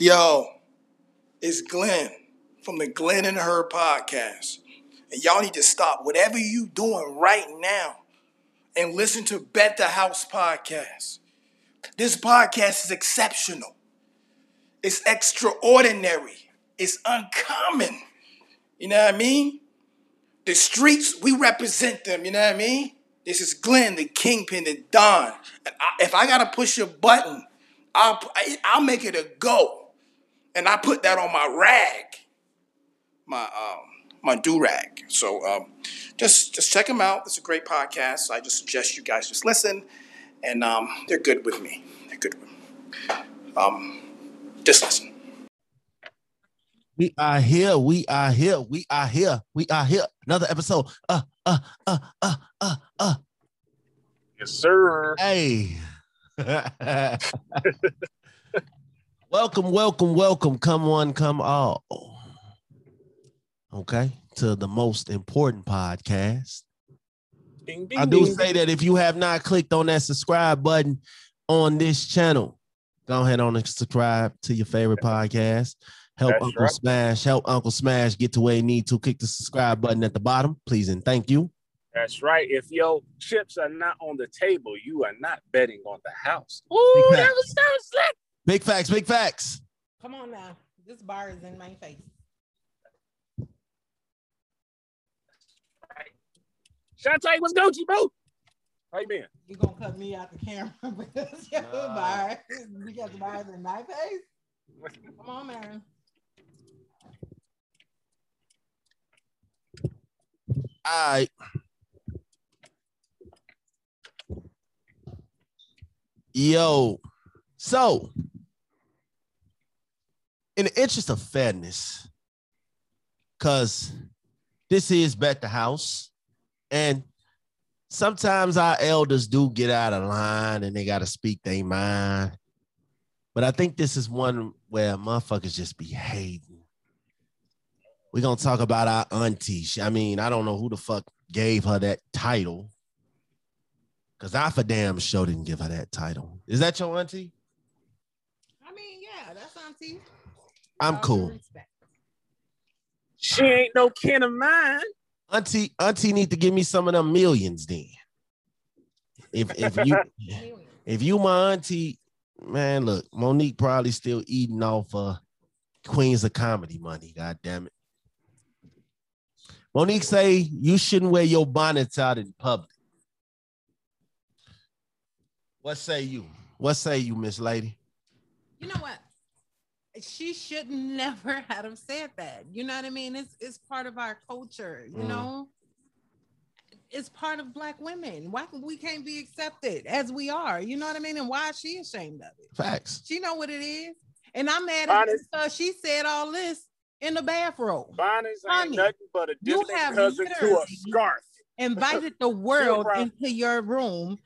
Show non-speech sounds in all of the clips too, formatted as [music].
Yo, it's Glenn from the Glenn and Her podcast. And y'all need to stop whatever you doing right now and listen to Bet the House podcast. This podcast is exceptional. It's extraordinary. It's uncommon. You know what I mean? The streets, we represent them. You know what I mean? This is Glenn, the kingpin, the Don. And I, if I gotta push a button, I'll I'll make it a go, and I put that on my rag, my um my do rag. So um, just just check them out. It's a great podcast. I just suggest you guys just listen, and um, they're good with me. They're good with me. Um, just listen. We are here. We are here. We are here. We are here. Another episode. Uh, uh, uh, uh, uh, uh. Yes, sir. Hey. [laughs] welcome, welcome, welcome. Come on, come all. Okay. To the most important podcast. Ding, ding, I do ding. say that if you have not clicked on that subscribe button on this channel, go ahead on and subscribe to your favorite podcast. Help That's Uncle right. Smash, help Uncle Smash get to where he need to. Click the subscribe button at the bottom, please and thank you. That's right. If your chips are not on the table, you are not betting on the house. Ooh, Big that [laughs] was that was slick. Big facts, big facts. Come on now. This bar is in my face. Shantae, what's Gucci, boo? How you been? You gonna cut me out the camera [laughs] because your Nah. bar because [laughs] the bar is in my face. Come on, man. All right. Yo, so in the interest of fairness, because this is Bet the House, and sometimes our elders do get out of line and they got to speak their mind. But I think this is one where motherfuckers just be hating. We're gonna talk about our auntie. I mean, I don't know who the fuck gave her that title. Cause I for damn sure didn't give her that title. Is that your auntie? I mean, yeah, that's auntie. I'm cool. She ain't no kin of mine. Auntie, auntie need to give me some of them millions then. If if you [laughs] if you my auntie, man, look, Mo'Nique probably still eating off uh Queens of Comedy money. God damn it. Mo'Nique say you shouldn't wear your bonnets out in public. What say you? What say you, Miss Lady? You know what? She should [laughs] never have said that. You know what I mean? It's it's part of our culture, you Mm. know. It's part of black women. Why can- we can't be accepted as we are? You know what I mean? And why is she ashamed of it? Facts. She know what it is. And I'm mad at her because she said all this in the bathroom. Bonnets ain't Honey, nothing but a you distant have cousin to a scarf. Invited [laughs] the world into your room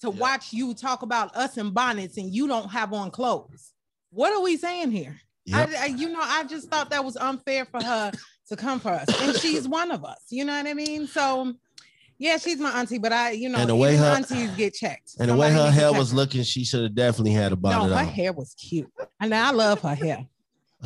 to Yeah. watch you talk about us in bonnets and you don't have on clothes. What are we saying here? Yep. I, I, you know, I just thought that was unfair for her to come for us, and she's one of us. You know what I mean? So, yeah, she's my auntie, but I, you know, And the way her- aunties get checked. And the way her hair was looking, she should have definitely had a no, bonnet her on. hair was cute, and I love her hair.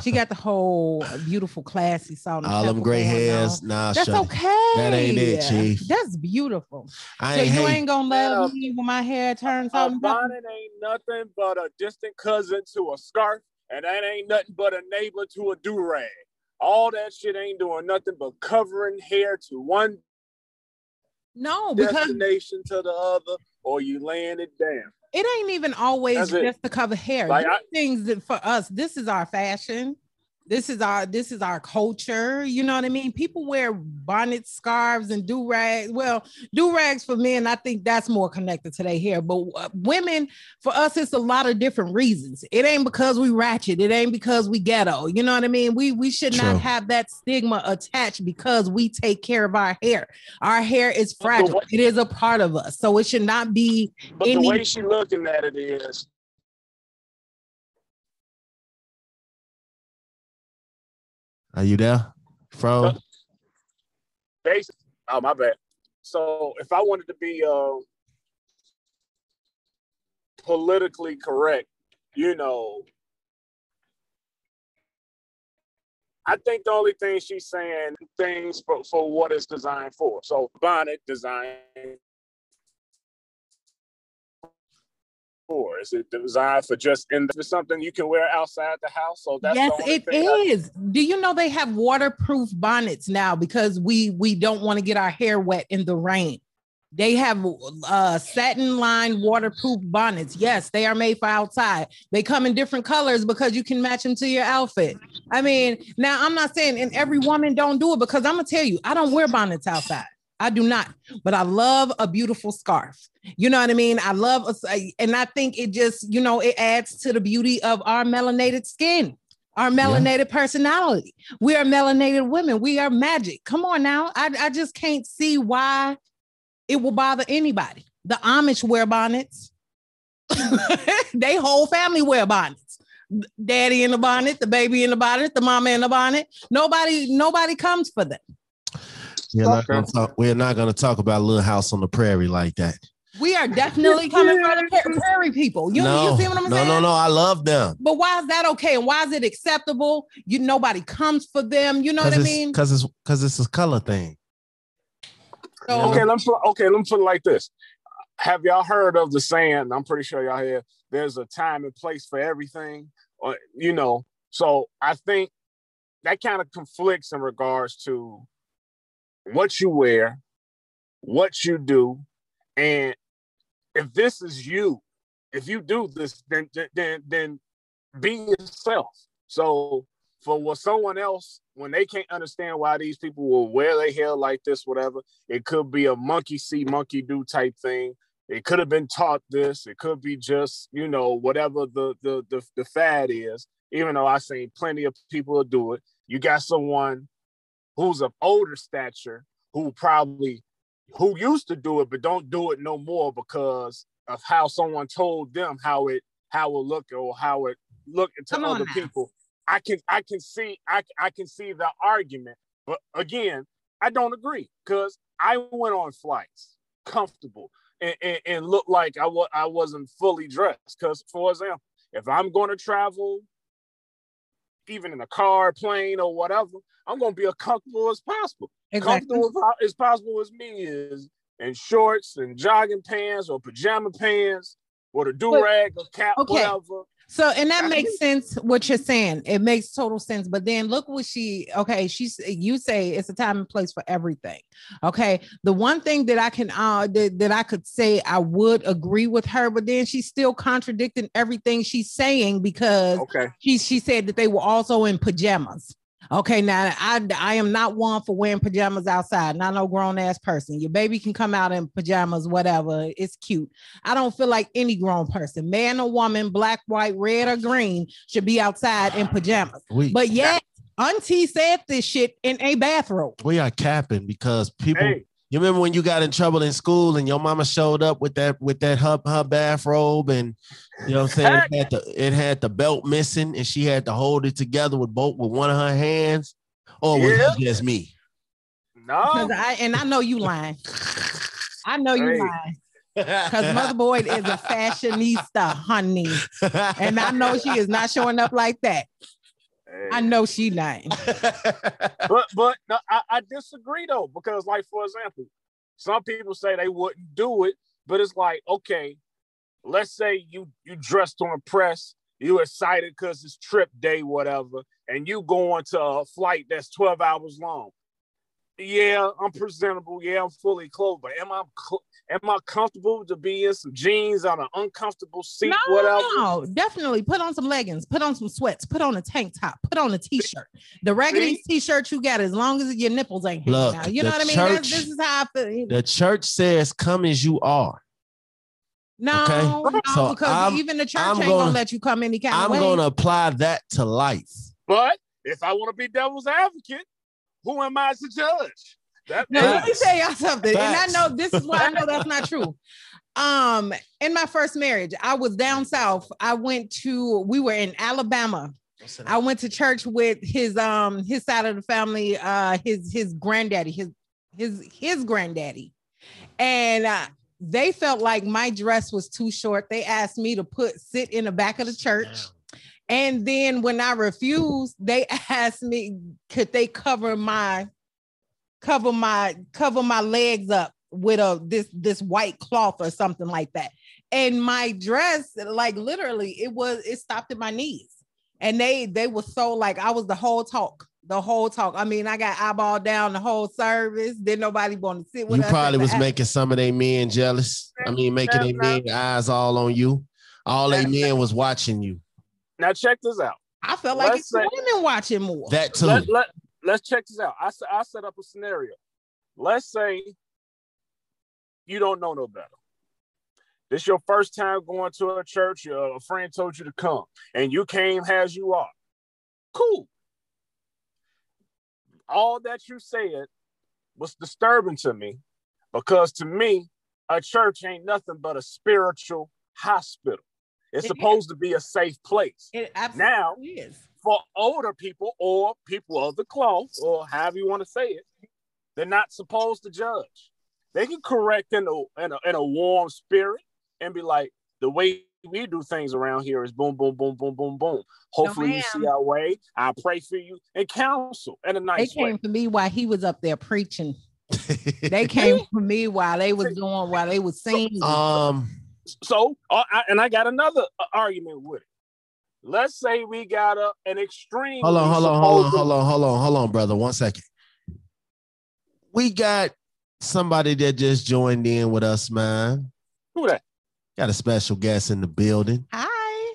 She got the whole uh, beautiful, classy salt. and All them pepper gray hairs. on. Nah, That's shut it. okay. That ain't it, Chief. That's beautiful. I So ain't you hate. ain't gonna love Man, me when my hair turns A salt bonnet ain't nothing but a distant cousin to a scarf, and that ain't nothing but a neighbor to a do rag. All that shit ain't doing nothing but covering hair to one No, because destination to the other, or you laying it down. It ain't even always That's it. just to cover hair. Like, I- things that for us, this is our fashion. This is our this is our culture. You know what I mean? People wear bonnets, scarves, and do rags. Well, do rags for men, I think that's more connected to their hair. But uh, women, for us, it's a lot of different reasons. It ain't because we ratchet. It ain't because we ghetto. You know what I mean? We we should True. not have that stigma attached because we take care of our hair. Our hair is fragile. way- It is a part of us, so it should not be But Any- the way she looking at it is, Are you there? Fro? basically, oh my bad. So if I wanted to be uh, politically correct, you know, I think the only thing she's saying things for, for what it's designed for. So bonnet design for? Is it designed for just in the, something you can wear outside the house? So that's yes, it thing I- Do you know they have waterproof bonnets now because we we don't want to get our hair wet in the rain. They have uh, satin lined waterproof bonnets. Yes, they are made for outside. They come in different colors because you can match them to your outfit. I mean, now I'm not saying and every woman don't do it because I'm gonna tell you, I don't wear bonnets outside. I do not, but I love a beautiful scarf. You know what I mean? I love, a, and I think it just, you know, it adds to the beauty of our melanated skin, our melanated personality. We are melanated women. We are magic. Come on now. I, I just can't see why it will bother anybody. The Amish wear bonnets. [laughs] they whole family wear bonnets. Daddy in the bonnet, the baby in the bonnet, the mama in the bonnet. Nobody, nobody comes for them. We're not, gonna talk, we're not gonna talk about Little House on the Prairie like that. We are definitely coming for the prairie people. You, no, you see what I'm no, saying? no, no. I love them. But why is that okay? And why is it acceptable? You nobody comes for them. You know what I mean? Cause it's cause it's a color thing. So, Okay, let me put, okay, let me put it like this. Have y'all heard of the saying? I'm pretty sure y'all hear. There's a time and place for everything, or you know. So I think that kind of conflicts in regards to what you wear, what you do, and if this is you, if you do this, then then then be yourself. So for what someone else, when they can't understand why these people will wear their hair like this, whatever, it could be a monkey see, monkey do type thing. It could have been taught this. It could be just, you know, whatever the the the, the fad is. Even though I've seen plenty of people do it. You got someone who's of older stature who probably who used to do it but don't do it no more because of how someone told them how it how it look or how it look to Come other people. I can I can see I I can see the argument, but again, I don't agree because I went on flights comfortable and, and, and looked like I was I wasn't fully dressed. Because for example, if I'm going to travel, even in a car, plane, or whatever, I'm going to be as comfortable as possible exactly. comfortable as, as possible as me is in shorts and jogging pants or pajama pants or the do rag or cap, okay. whatever. So, and that makes sense what you're saying. It makes total sense. But then look what she, okay, she's, you say it's a time and place for everything. Okay. The one thing that I can, uh, that, that I could say I would agree with her, but then she's still contradicting everything she's saying because Okay. she she said that they were also in pajamas. Okay, now I I am not one for wearing pajamas outside. Not no grown ass person. Your baby can come out in pajamas, whatever. It's cute. I don't feel like any grown person, man or woman, black, white, red or green, should be outside in pajamas. [sighs] We But yet, Auntie said this shit in a bathrobe. we are capping because people Hey, you remember when you got in trouble in school and your mama showed up with that with that her, her bathrobe and you know what I'm saying it had, the, it had the belt missing and she had to hold it together with both with one of her hands or was Yeah. it just me? No. I and I know you lying. I know you Hey. lying. Because Mother Boyd is a [laughs] fashionista, honey. And I know she is not showing up like that. I know she lying. [laughs] but but no, I, I disagree though because like for example, some people say they wouldn't do it, but it's like okay, let's say you you dressed to impress, you excited because it's trip day, whatever, and you going to a flight that's twelve hours long. Yeah, I'm presentable. Yeah, I'm fully clothed, but am I cl- am I comfortable to be in some jeans on an uncomfortable seat, No, whatever? no, definitely put on some leggings, put on some sweats, put on a tank top, put on a t-shirt. The raggedy t-shirt you got, as long as your nipples ain't hanging Look, out. You the know what I mean? That's, church- this is how I feel. the church says come as you are. No, okay. no, So because I'm- even the church I'm ain't gonna- gonna let you come any kind I'm of way. gonna apply that to life. But if I want to be devil's advocate, who am I to judge? That, Now, let me tell y'all something, Facts. and I know this is why I know that's not true. [laughs] Um, in my first marriage, I was down south. I went to, we were in Alabama. I went to church with his um his side of the family, uh his his granddaddy, his his his granddaddy. And uh, they felt like my dress was too short. They asked me to put sit in the back of the church And then when I refused, they [laughs] asked me, could they cover my cover my cover my legs up with a this this white cloth or something like that. And my dress, like literally, it was it stopped at my knees. And they they were so like I was the whole talk, the whole talk. I mean, I got eyeball down the whole service. Didn't nobody want to sit with You probably was making some of they men jealous. I mean, making their men eyes all on you. All they men was watching you. Now check this out. I felt like Let's it's say- women watching more. That too. Let, let, let's check this out. I, I set up a scenario. Let's say you don't know no better. This is your first time going to a church. Your a friend told you to come, and you came as you are. Cool. All that you said was disturbing to me because to me, a church ain't nothing but a spiritual hospital. It's It is. supposed to be a safe place It absolutely Now- is. for older people or people of the cloth or however you want to say it, they're not supposed to judge. They can correct in a, in a in a warm spirit and be like, the way we do things around here is boom, boom, boom, boom, boom, boom. Hopefully you see our way. I pray for you and counsel in a nice way. They came way. for me while he was up there preaching. [laughs] They came for me while they was doing while they was singing. um, So, uh, I, and I got another uh, argument with it. Let's say we got a, an extreme. hold on, hold on, hold on, hold on, hold on, hold on, brother. One second. We got somebody that just joined in with us, man. Who that? Got a special guest in the building. Hi.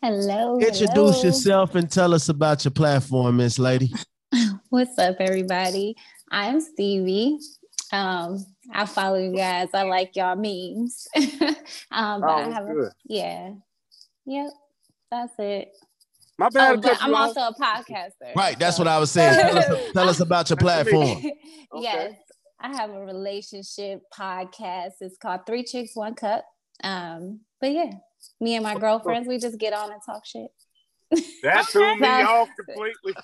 Hello. Introduce hello. yourself and tell us about your platform, Miss Lady. [laughs] What's up, everybody? I'm Stevie. Um, I follow you guys. I like y'all memes. [laughs] um, but Oh, I that's have a, good. yeah. Yep. That's it. My bad. Oh, but I'm also a podcaster. Right, that's so- what I was saying. Tell us, [laughs] tell us about your Nice to meet you. platform. [laughs] yes. I have a relationship podcast. It's called Three Chix, One Cup. Um, but yeah, me and my girlfriends, we just get on and talk shit. That threw me That's- off completely.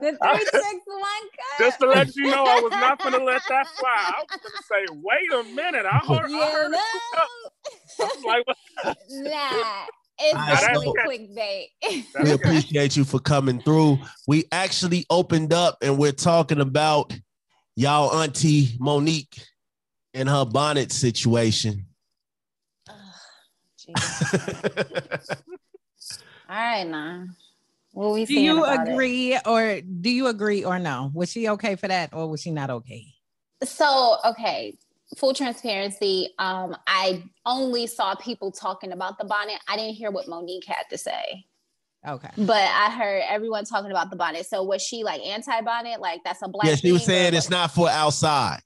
The [laughs] three chix, one cup. Just to let you know, I was not going to let that [laughs] fly. I was going to say, wait a minute. I heard, I you heard know? I was like, what? [laughs] Nah, it's Nah, that's definitely good. clickbait. We appreciate you for coming through. We actually opened up and we're talking about y'all auntie Mo'Nique and her bonnet situation. Ugh, jeez. All right, now. What we Do you about it? agree or do you agree or no? Was she okay for that or was she not okay? So, okay, full transparency. Um, I only saw people talking about the bonnet. I didn't hear what Mo'Nique had to say, Okay. but I heard everyone talking about the bonnet. So, was she like anti-bonnet? Like that's a black? yeah, she was saying it's not for outside.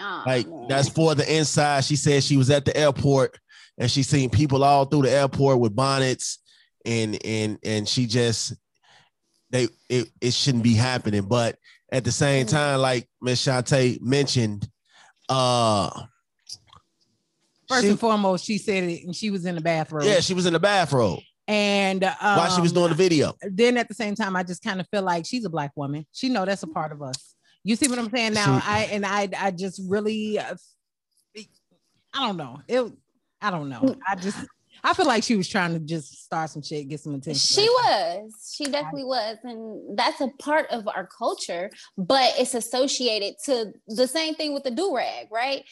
Oh, Like man. that's for the inside. She said she was at the airport and she seen people all through the airport with bonnets and and and she just they it, it shouldn't be happening. But at the same Mm. time, like Miss Shantae mentioned, uh First she- and foremost, she said it and she was in the bathroom. yeah, she was in the bathrobe And um, while she was doing the video. then at the same time, I just kind of feel like she's a black woman. She know that's a part of us. You see what I'm saying now? She- I and I I just really uh, I don't know. It I don't know. I just I feel like she was trying to just start some shit, get some attention. She was. She definitely was. And that's a part of our culture, but it's associated to the same thing with the do rag, right?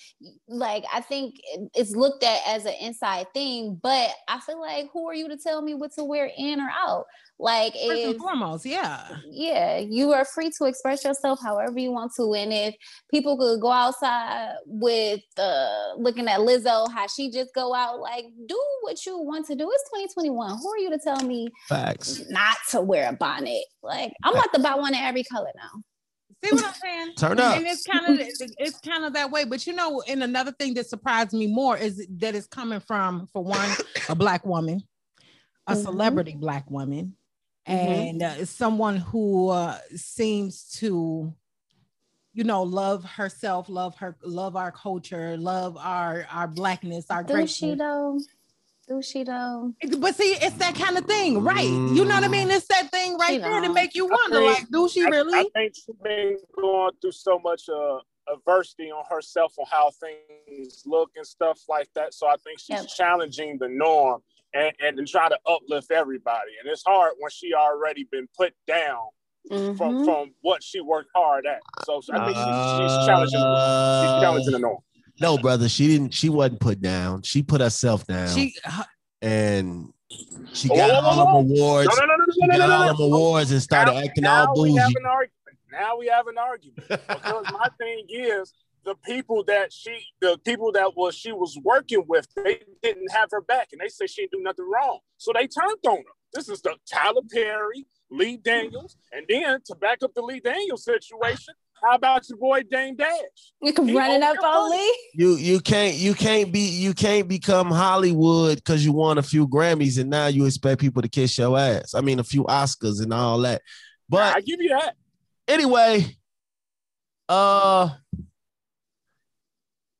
Like, I think it's looked at as an inside thing, but I feel like, who are you to tell me what to wear in or out? Like, First and foremost, yeah. yeah, you are free to express yourself however you want to. And if people could go outside with uh looking at Lizzo, how she just go out, like do what you want to do. It's 2021. Who are you to tell me Facts. not to wear a bonnet? Like I'm about to buy one in every color now. See what I'm saying? [laughs] Turn up. And it's kind of it's kind of that way. But you know, and another thing that surprised me more is that it's coming from, for one, a black woman, a Mhm. celebrity black woman, Mhm. and uh, someone who uh, seems to, you know, love herself, love her, love our culture, love our our blackness, our Do she though? Do she though? But see, it's that kind of thing, right? You know what I mean? It's that thing right She there to don't. make you wonder, think- like, do she I, really? I think she's been going through so much uh, adversity on herself on how things look and stuff like that. So I think she's Yep. challenging the norm and, and, and try to uplift everybody. And it's hard when she already been put down Mhm. from from what she worked hard at. So I think she's, she's challenging. She's challenging the norm. No, brother, she didn't. She wasn't put down. She put herself down, She and she got whoa, whoa, all them whoa. awards. No, no, no, no, She no, no, got no, all no, them no. awards and started Now- acting now all we have an argument. Now we have an argument [laughs] because my thing is the people that she, the people that was she was working with, they didn't have her back, and they said she didn't do nothing wrong, so they turned on her. This is the Tyler Perry, Lee Daniels, and then to back up the Lee Daniels situation, how about your boy Dame Dash? You can He run it up your on. Lee. You you can't you can't be you can't become Hollywood because you won a few Grammys and now you expect people to kiss your ass. I mean a few Oscars and all that. But I give you that. anyway, uh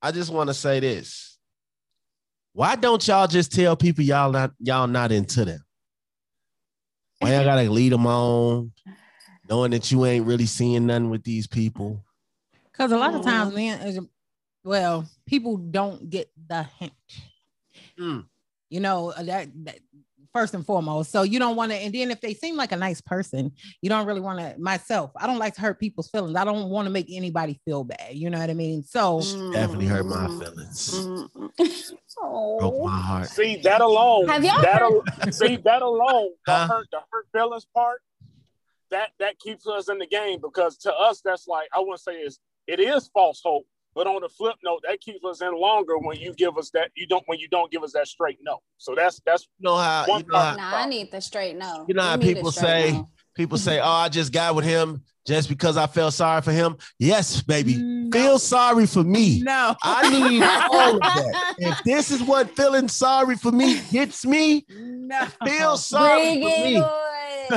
I just want to say this. Why don't y'all just tell people y'all not y'all not into them? Why y'all gotta lead them on, knowing that you ain't really seeing nothing with these people? Because a lot of times, Mhm. man, well, people don't get the hint. Mm. You know that, that first and foremost. So you don't want to. And then if they seem like a nice person, you don't really want to. Myself, I don't like to hurt people's feelings. I don't want to make anybody feel bad. You know what I mean? So Definitely hurt my Mm. feelings. Mm. Broke Oh. my heart. See that alone. Have y'all that al- see that alone, the Huh? hurt, the hurt feelings part, that that keeps us in the game because to us that's like I wouldn't say it's it is false hope, but on the flip note, that keeps us in longer when you give us that you don't when you don't give us that straight no. So that's that's You know how One you know how, Nah, I need the straight no. You know how need people say- no. people say, "Oh, I just got with him just because I felt sorry for him." Yes, baby, No. feel sorry for me. no, I need all of that. If this is what feeling sorry for me gets me, no. feel sorry Bring for me. Oh, [laughs]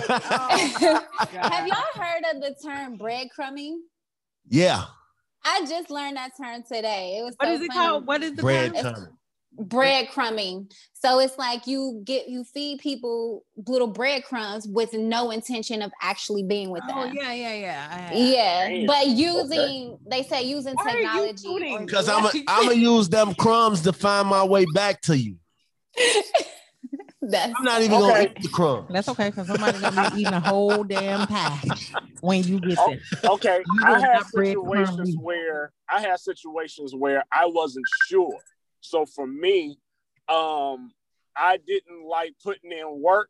Have y'all heard of the term breadcrumbing? Yeah, I just learned that term today. It was What so is it funny. called? What is the bread term? coming. breadcrumbing. So it's like you get you feed people little breadcrumbs with no intention of actually being with oh, them. Oh yeah, yeah, yeah. I have. Yeah, but using they say using Why technology. Because I'm I'm gonna [laughs] use them crumbs to find my way back to you. [laughs] That's I'm not even gonna eat the crumbs. That's okay, because somebody's gonna be eating a whole damn pie when you get Oh. there. okay. You I don't had bread situations where I had situations where I wasn't sure. So for me, um, I didn't like putting in work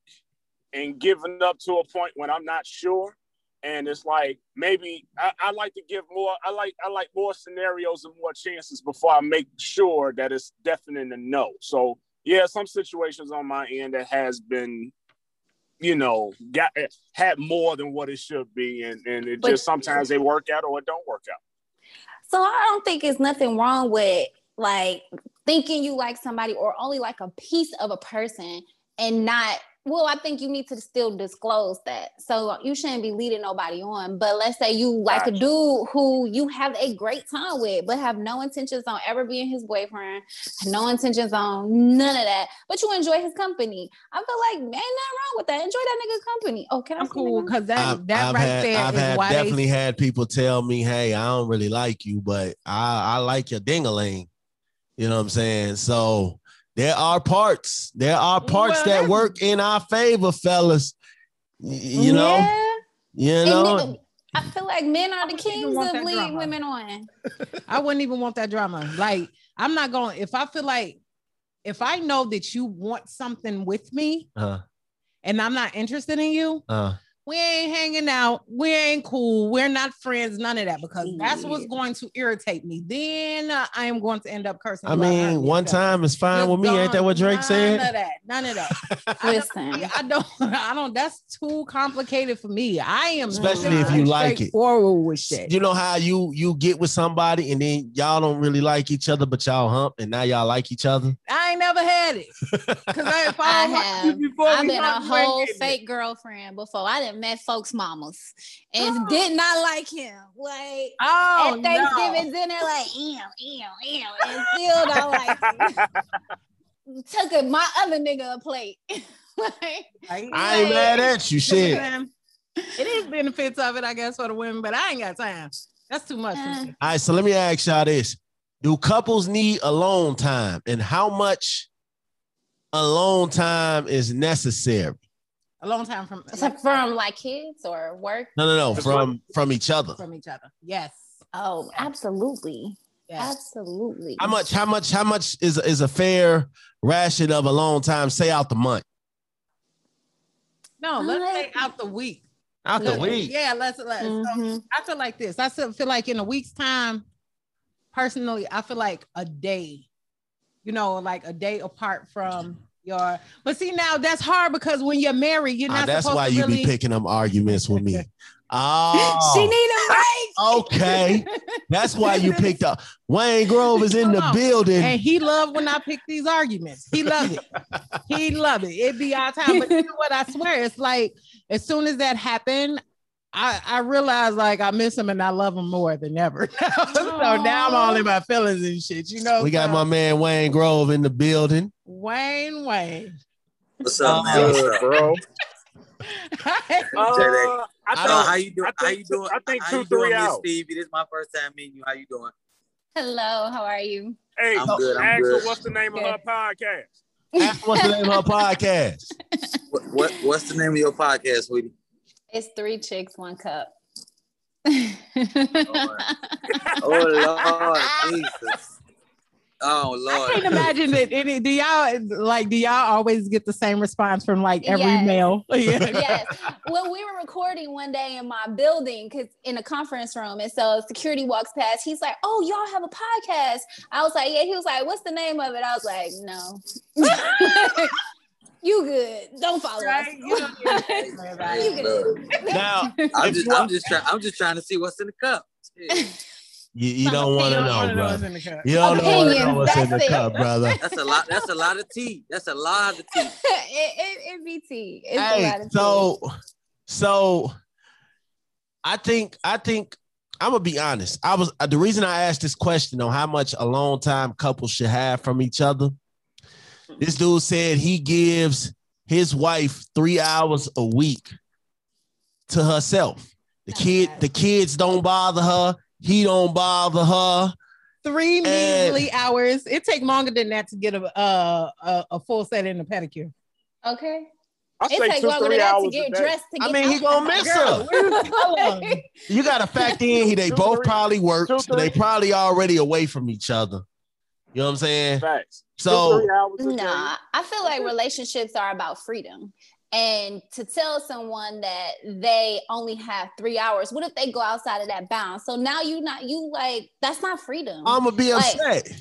and giving up to a point when I'm not sure. And it's like maybe I, I like to give more. I like I like more scenarios and more chances before I make sure that it's definite and no. So yeah, some situations on my end that has been, you know, got had more than what it should be, and and it But- just sometimes they work out or it don't work out. So I don't think it's nothing wrong with like thinking you like somebody or only like a piece of a person and not well, I think you need to still disclose that. So you shouldn't be leading nobody on. But let's say you like a dude who you have a great time with, but have no intentions on ever being his boyfriend, no intentions on none of that. But you enjoy his company. I feel like ain't nothing wrong with that. Enjoy that nigga company. Oh, can I I'm cool because that I've, that I've right had, there I've is had why definitely they had people tell me, "Hey, I don't really like you, but I I like your dingaling." You know what I'm saying? So there are parts, there are parts Well, that that's- work in our favor, fellas. Y- You know, Yeah. you And know. nigga, I feel like men are the kings of leading women on. [laughs] I wouldn't even want that drama. Like I'm not going. If I feel like if I know that you want something with me Uh, and I'm not interested in you, uh, we ain't hanging out. We ain't cool. We're not friends. None of that because that's what's going to irritate me. Then uh, I am going to end up cursing. I mean, one time is fine Just with me. Ain't that what Drake None said? None of that. None of that. [laughs] I don't, Listen. I don't. [laughs] I don't. That's too complicated for me. I am Especially if you like it. straightforward with shit. You know how you you get with somebody and then y'all don't really like each other, but y'all hump and now y'all like each other. I ain't never had it because I, [laughs] if I I, liked have. you before I've been a humped, you ain't whole getting it. fake girlfriend before. I didn't met folks' mamas and Oh. did not like him. Like Oh, at Thanksgiving dinner, like ew, ew, ew, and still don't like him. [laughs] Took a, my other nigga a plate. [laughs] like, I ain't mad at you, shit. [laughs] It is benefits of it, I guess, for the women, but I ain't got time. That's too much. Uh, me. All right, so let me ask y'all this: Do couples need alone time, and how much alone time is necessary. A long time from So from like kids or work. No, no, no, from from each other. from each other. Yes. Oh, absolutely. Yes. Absolutely. How much? How much? How much is is a fair ration of a long time? Say out the month, No, let's say out the week. out the week. Yeah, let's let's so Mhm. I feel like this. I still feel like in a week's time, personally, I feel like a day, you know, like a day apart from your. But see, now that's hard because when you're married, you're Ah, not. that's supposed why to you really... be picking them arguments with me. Oh, [laughs] She need a break. okay. That's why you picked up. Wayne Grove is in the on. building. And he loved when I pick these arguments. He loved it. he loved it. It be our time. But you know what? I swear, it's like as soon as that happened, I, I realized like I miss him and I love him more than ever. [laughs] so now I'm all in my feelings and shit. You know, We got my man Wayne Grove in the building. Wayne Wayne. What's up, man? What's up? bro. J-Day. Uh, I I think, Uh, how you doing? I How you doing? I think how two, you doing, three out. Stevie? This is my first time meeting you. How you doing? Hello, how are you? hey, I'm good, I'm ask good. what's the name of her podcast. Ask What's the name of her [laughs] podcast? What, what What's the name of your podcast, sweetie? It's three chix, one cup. Oh Lord, oh, Jesus. Oh Lord. [laughs] I can't imagine that any do y'all like do y'all always get the same response from like every Yes. male? [laughs] Yeah. yes. Well, we were recording one day in my building because in a conference room, and so security walks past. He's like, "Oh, y'all have a podcast?" I was like, "Yeah." He was like, "What's the name of it?" I was like, "No." [laughs] you good? Don't follow Right? You don't need to say about [laughs] you good? Now, [laughs] I'm just I'm just trying I'm just trying to see what's in the cup. Shit. [laughs] you, you don't want to You don't wanna know, know what's bro. in the cup. You don't know what- know what's in the cup, brother. That's a lot. That's a lot of tea. That's a lot of tea. it, it, it be tea. It's a Hey, lot of tea. so so I think I think I'm gonna be honest. I was uh, the reason I asked this question on how much a long time couple should have from each other. This dude said he gives his wife three hours a week to herself. The kid, the kids don't bother her. He don't bother her. Three And- measly hours. It take longer than that to get a uh, a, a full set in a pedicure. okay. I It say take two, longer three than that hours to get dressed to I get mean, he gonna the miss her. Where's the color? You got to fact in. He, they both probably work. So they probably already away from each other. You know what I'm saying? Facts. So two, three hours a day. Nah, I feel like relationships are about freedom. And to tell someone that they only have three hours, what if they go outside of that bound? So now you not you like that's not freedom. I'm gonna be Like- upset.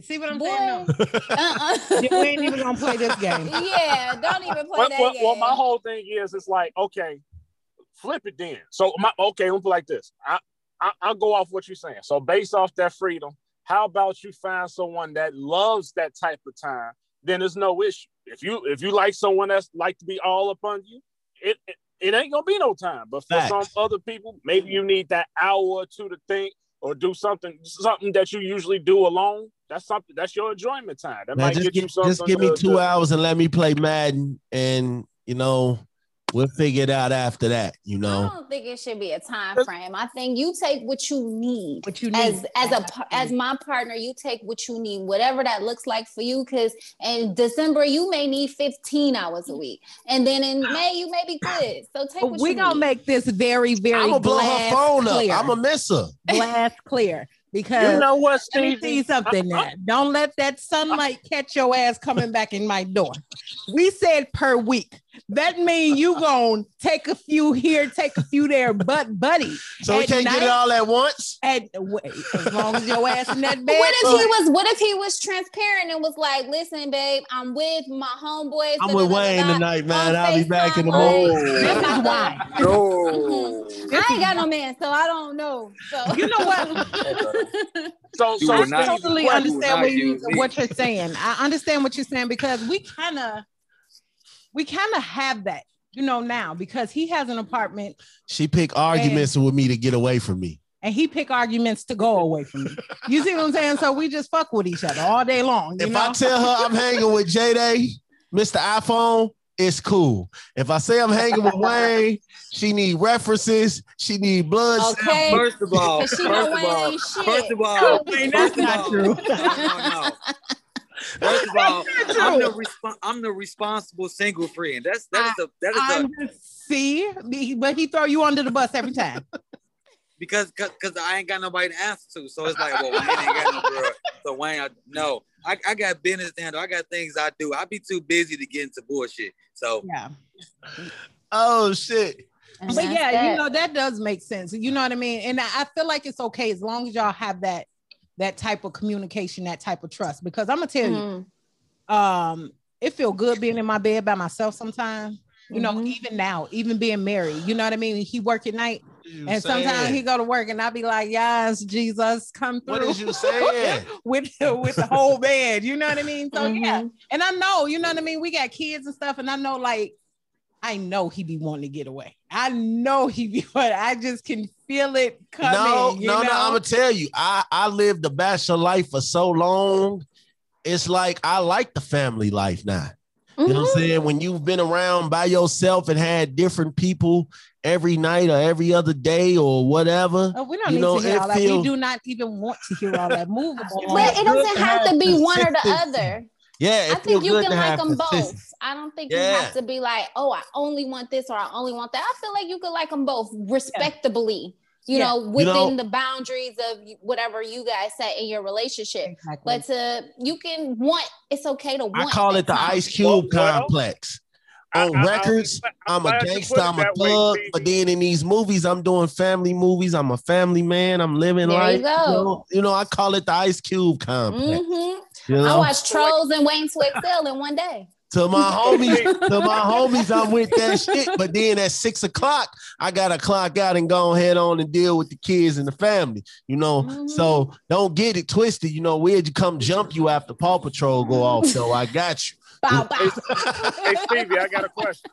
See what I'm Boy, saying? No. [laughs] uh-uh. we ain't even gonna play this game. [laughs] yeah, don't even play Well, that well, game. well, my whole thing is, it's like, okay, flip it then. So, my okay, we'll put like this. I, I I'll go off what you're saying. So, based off that freedom, how about you find someone that loves that type of time? Then there's no issue. If you if you like someone that's like to be all up on you, it, it it ain't gonna be no time. But for Facts. some other people, maybe you need that hour or two to think or do something something that you usually do alone. That's something that's your enjoyment time. That Man, might just, get you give, something. just give me to- two to- hours and let me play Madden, and you know we'll figure it out after that. You know, I don't think it should be a time frame. I think you take what you need. What you need as as a as my partner, you take what you need, whatever that looks like for you. Because in December you may need 15 hours a week, and then in May you may be good. So take what we you gonna need. make this very, very I'm gonna blow her phone clear. up. I'm gonna miss her. glass [laughs] clear because You know what, let me Steve? tell you something. Now. [laughs] Don't let that sunlight catch your ass coming back in my door. We said per week. That means you gonna take a few here, take a few there, but buddy, So we can't get it all at once. at as long as your ass in that bed. [laughs] What if he was? What if he was transparent and was like, "Listen, babe, I'm with my homeboys. I'm with Wayne tonight, man. I'll be back in the morning. like, This is not [laughs] why. No. [laughs] I ain't got no man, so I don't know. So You know what? So, so will I not- Steve, totally understand what, you, what you're saying. I understand what you're saying because we kind of, we kind of have that, you know, now because he has an apartment She pick arguments with me to get away from me. and he pick arguments to go away from me. You see what I'm saying? So we just fuck with each other all day long. You If know? I tell her I'm hanging with J Day, Mr. iPhone, it's cool. If I say I'm hanging with Wayne, she need references. She need blood. Okay. First of all, Cause first she know of all, first of all, that's not true. no, no, no. First of all, [laughs] I'm the true. resp- I'm the responsible single friend. That's that is a that is a I'm just see, but he throw you under the bus every time. [laughs] because because I ain't got nobody to answer to. So it's like, well, Wayne ain't got no girl. So Wayne, I, no, I, I got business to handle. I got things I do. I be too busy to get into bullshit. So Yeah. Oh shit. And But yeah, that. you know, that does make sense. You know what I mean? And I I feel like it's okay as long as y'all have that that type of communication, that type of trust. Because I'm gonna tell you, Mhm. um, it feel good being in my bed by myself sometimes. You know, Mhm. even now, even being married, you know what I mean? He work at night, You and sometimes saying? he go to work, and I be like, "Yes, Jesus, come through." What is you [laughs] saying? with with the whole bed, you know what I mean? So yeah, Mhm. and I know, you know what I mean. We got kids and stuff, and I know, like, I know he be wanting to get away. I know he be, [laughs] but I just can feel it coming. no, you no, know? no. I'm gonna tell you, I I lived the bachelor life for so long. It's like I like the family life now. You know what I'm Mhm. saying? When you've been around by yourself and had different people every night or every other day or whatever. Oh, we don't You need know, to hear it all that. feel- We do not even want to hear all that. Move [laughs] on. But it doesn't have to be one or the other. Yeah, I think you can like them both. I don't think Yeah. you have to be like, oh, I only want this or I only want that. I feel like you could like them both respectably, you Yeah. know, within know- the boundaries of whatever you guys set in your relationship. Exactly. But to you can want, it's okay to want. I want. call it the times. Ice Cube Well, well, complex. I- On I- I- records, I'm a gangster, I'm a that thug. But then in these movies, I'm doing family movies. I'm a family man. I'm living There life. you go. know, you know, I call it the Ice Cube complex. Mhm. You I watched Trolls and Wayne to Excel in one day. To my [laughs] homies, to my homies, I'm with that shit. But then at six o'clock, I gotta clock out and go ahead on and deal with the kids and the family. You know, Mhm. so don't get it twisted. You know, where'd you come jump you after Paw Patrol go off? So I got you. Bow bow. Hey Stevie, I got a question.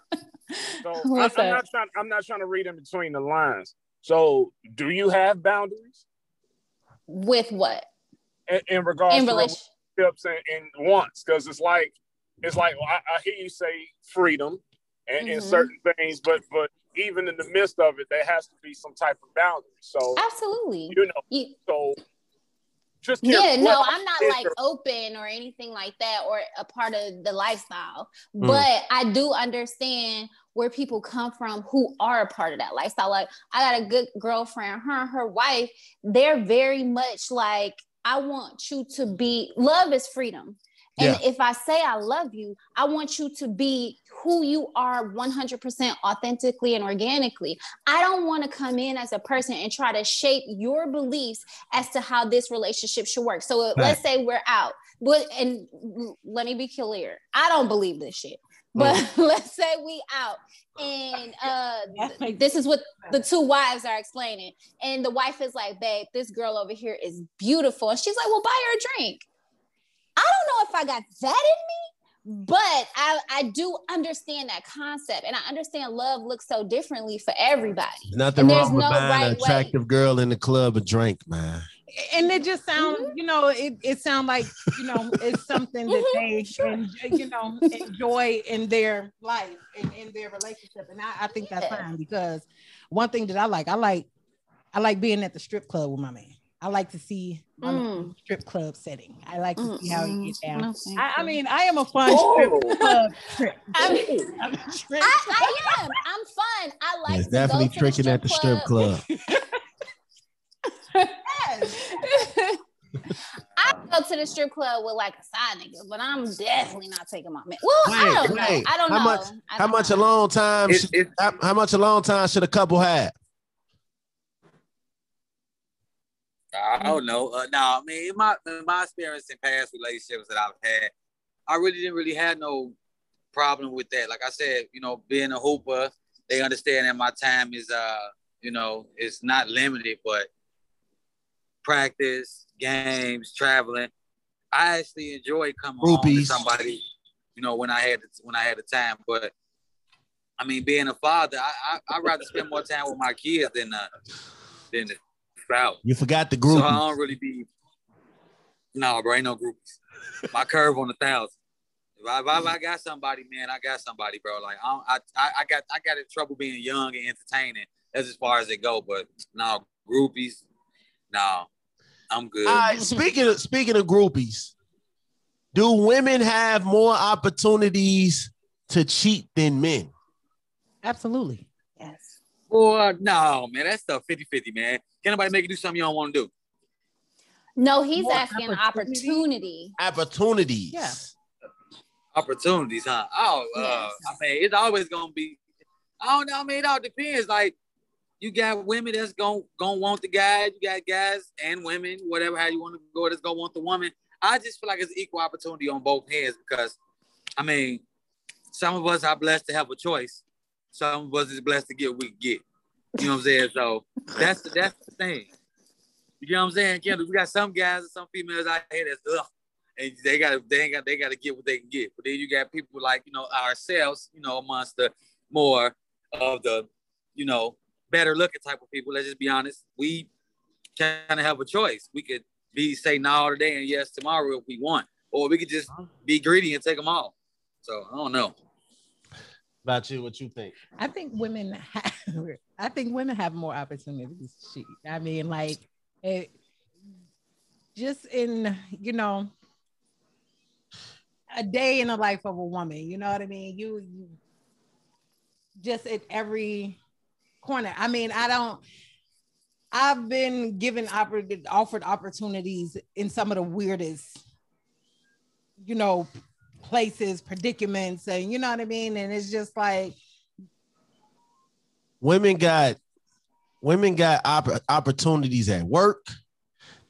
So I, [laughs] What's I'm up? not trying. I'm not trying to read in between the lines. So, do you have boundaries With what? in, in regards In to relation. relationships and, and wants? Because it's like, it's like well, I, I hear you say freedom and, and Mhm. certain things, but but even in the midst of it, there has to be some type of boundary. So Absolutely. you know, You, so just yeah, curious, no, I'm not like your- open or anything like that or a part of the lifestyle. Mm. But I do understand where people come from who are a part of that lifestyle. Like I got a good girlfriend, her and her wife, they're very much like, I want you to be love is freedom. And if I say I love you, I want you to be who you are 100% authentically and organically. I don't want to come in as a person and try to shape your beliefs as to how this relationship should work. So uh, let's say we're out, but and let me be clear, I don't believe this shit. But [laughs] let's say we out, and [laughs] uh, this is what the two wives are explaining, and the wife is like, "Babe, this girl over here is beautiful," and she's like, "Well, buy her a drink." I don't know if I got that in me, but I, I do understand that concept and I understand love looks so differently for everybody. Nothing And there's wrong with no buying right an way. attractive girl in the club a drink, man. and it just sounds, Mm-hmm. you know, it, it sounds like, you know, it's something that they, en- you know, enjoy in their life and in their relationship. And I, I think that's fine because one thing that I like, I like, I like being at the strip club with my man. I like to see on a Mm. strip club setting. I like to see how you get down. No, I, I mean, I am a fun Oh. strip club [laughs] trip. I mean, I'm a strip I, I am. I'm fun. I like It's to definitely go to tricking at the strip club. [laughs] I go to the strip club with like a side nigga, but I'm definitely not taking my man. Well, I don't know. I don't How know. much- I How don't much know. a long time? It- should- it- how, how much a long time should a couple have? I don't know. Uh, no, I mean, in my in my experience in past relationships that I've had, I really didn't really have no problem with that. Like I said, you know, being a hooper, they understand that my time is uh, you know, it's not limited, but practice, games, traveling. I actually enjoy coming home to somebody, you know, when I had the, when I had the time. But I mean, being a father, I I I'd rather spend more time with my kids than uh than the spouse. You forgot the group. So group. I don't really be. No, bro, ain't no groupies. My curve on a thousand. If I, if I, if I got somebody, man, I got somebody, bro. Like I, I, I I got, I got in trouble being young and entertaining. That's as far as it go. But no groupies. No, I'm good. All right, speaking of speaking of groupies, Do women have more opportunities to cheat than men? Absolutely. Yes. Boy, no, man, that's stuff 50-50, man. Can anybody make you do something you don't want to do? No, he's More asking opportunity? opportunity. Opportunities. Yeah. Opportunities, huh? Oh, uh, I mean, it's always gonna be. I don't know. I mean, it all depends. Like, you got women that's gonna gonna want the guy. You got guys and women, whatever how you want to go, that's gonna want the woman. I just feel like it's equal opportunity on both hands because, I mean, some of us are blessed to have a choice. Some of us is blessed to get what we get. You know what I'm saying? So that's the that's the thing. You know what I'm saying, Kendall? We got some guys and some females out here that's ugh, and they got they ain't got they got to get what they can get. But then you got people like you know ourselves, you know, amongst the more of the you know better looking type of people. Let's just be honest. We kind of have a choice. We could be say no today and yes tomorrow if we want, or we could just be greedy and take them all. So I don't know. About you, what you think? I think women have, [laughs] I think women have more opportunities. I mean, like it just in, you know, a day in the life of a woman, you know what I mean? You, you just at every corner. I mean, I don't I've been given offered opportunities in some of the weirdest, you know, places, predicaments, and you know what I mean? And it's just like Women got women got opp- opportunities at work.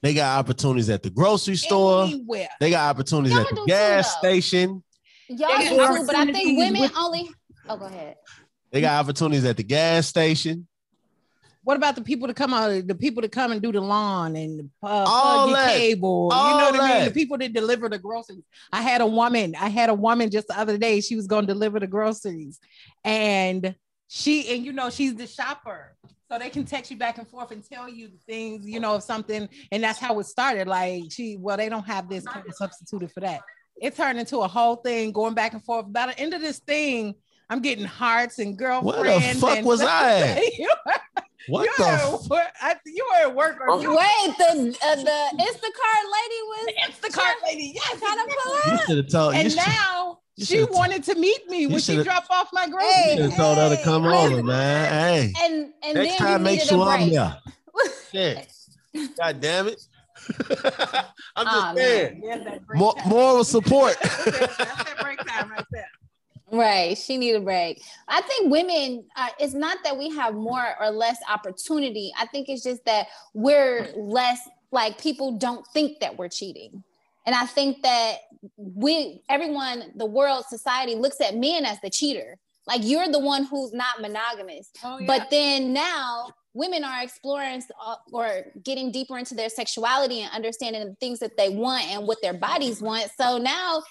They got opportunities at the grocery store. anywhere. They got opportunities Y'all at the do too, station. Y'all do too, but I think women with- only. Oh, go ahead. They got opportunities at the gas station. What about the people to come out, the people to come and do the lawn and uh, All that. cable? All you know what I mean? The people that deliver the groceries. I had a woman. I had a woman just the other day. She was going to deliver the groceries, and she and you know she's the shopper, so they can text you back and forth and tell you things. You know, of something, and that's how it started. Like she, well, they don't have this kind of substituted for that. It turned into a whole thing going back and forth. By the end of this thing. I'm getting hearts and girlfriends. Where the fuck was I [laughs] What you the? were, F- at- I, you were at work or you Wait, the uh, the Instacart lady was Instacart lady. Yes, trying to pull you up. should have told. You and should now she wanted to meet me when she should've- dropped off my Hey, groceries. have told her to come Hey, over, man. Hey, And and next then time, you make needed sure a I'm break. there. [laughs] Shit. God damn it. [laughs] I'm just Aw, man. saying. There's that More, time. moral support. [laughs] That's that break time right there. Right, she need a break. I think women. Uh, it's not that we have more or less opportunity. I think it's just that we're less like people don't think that we're cheating, and I think that we, everyone, the world, society looks at men as the cheater. Like you're the one who's not monogamous. Oh, But then now women are exploring uh, or getting deeper into their sexuality and understanding the things that they want and what their bodies want. So now,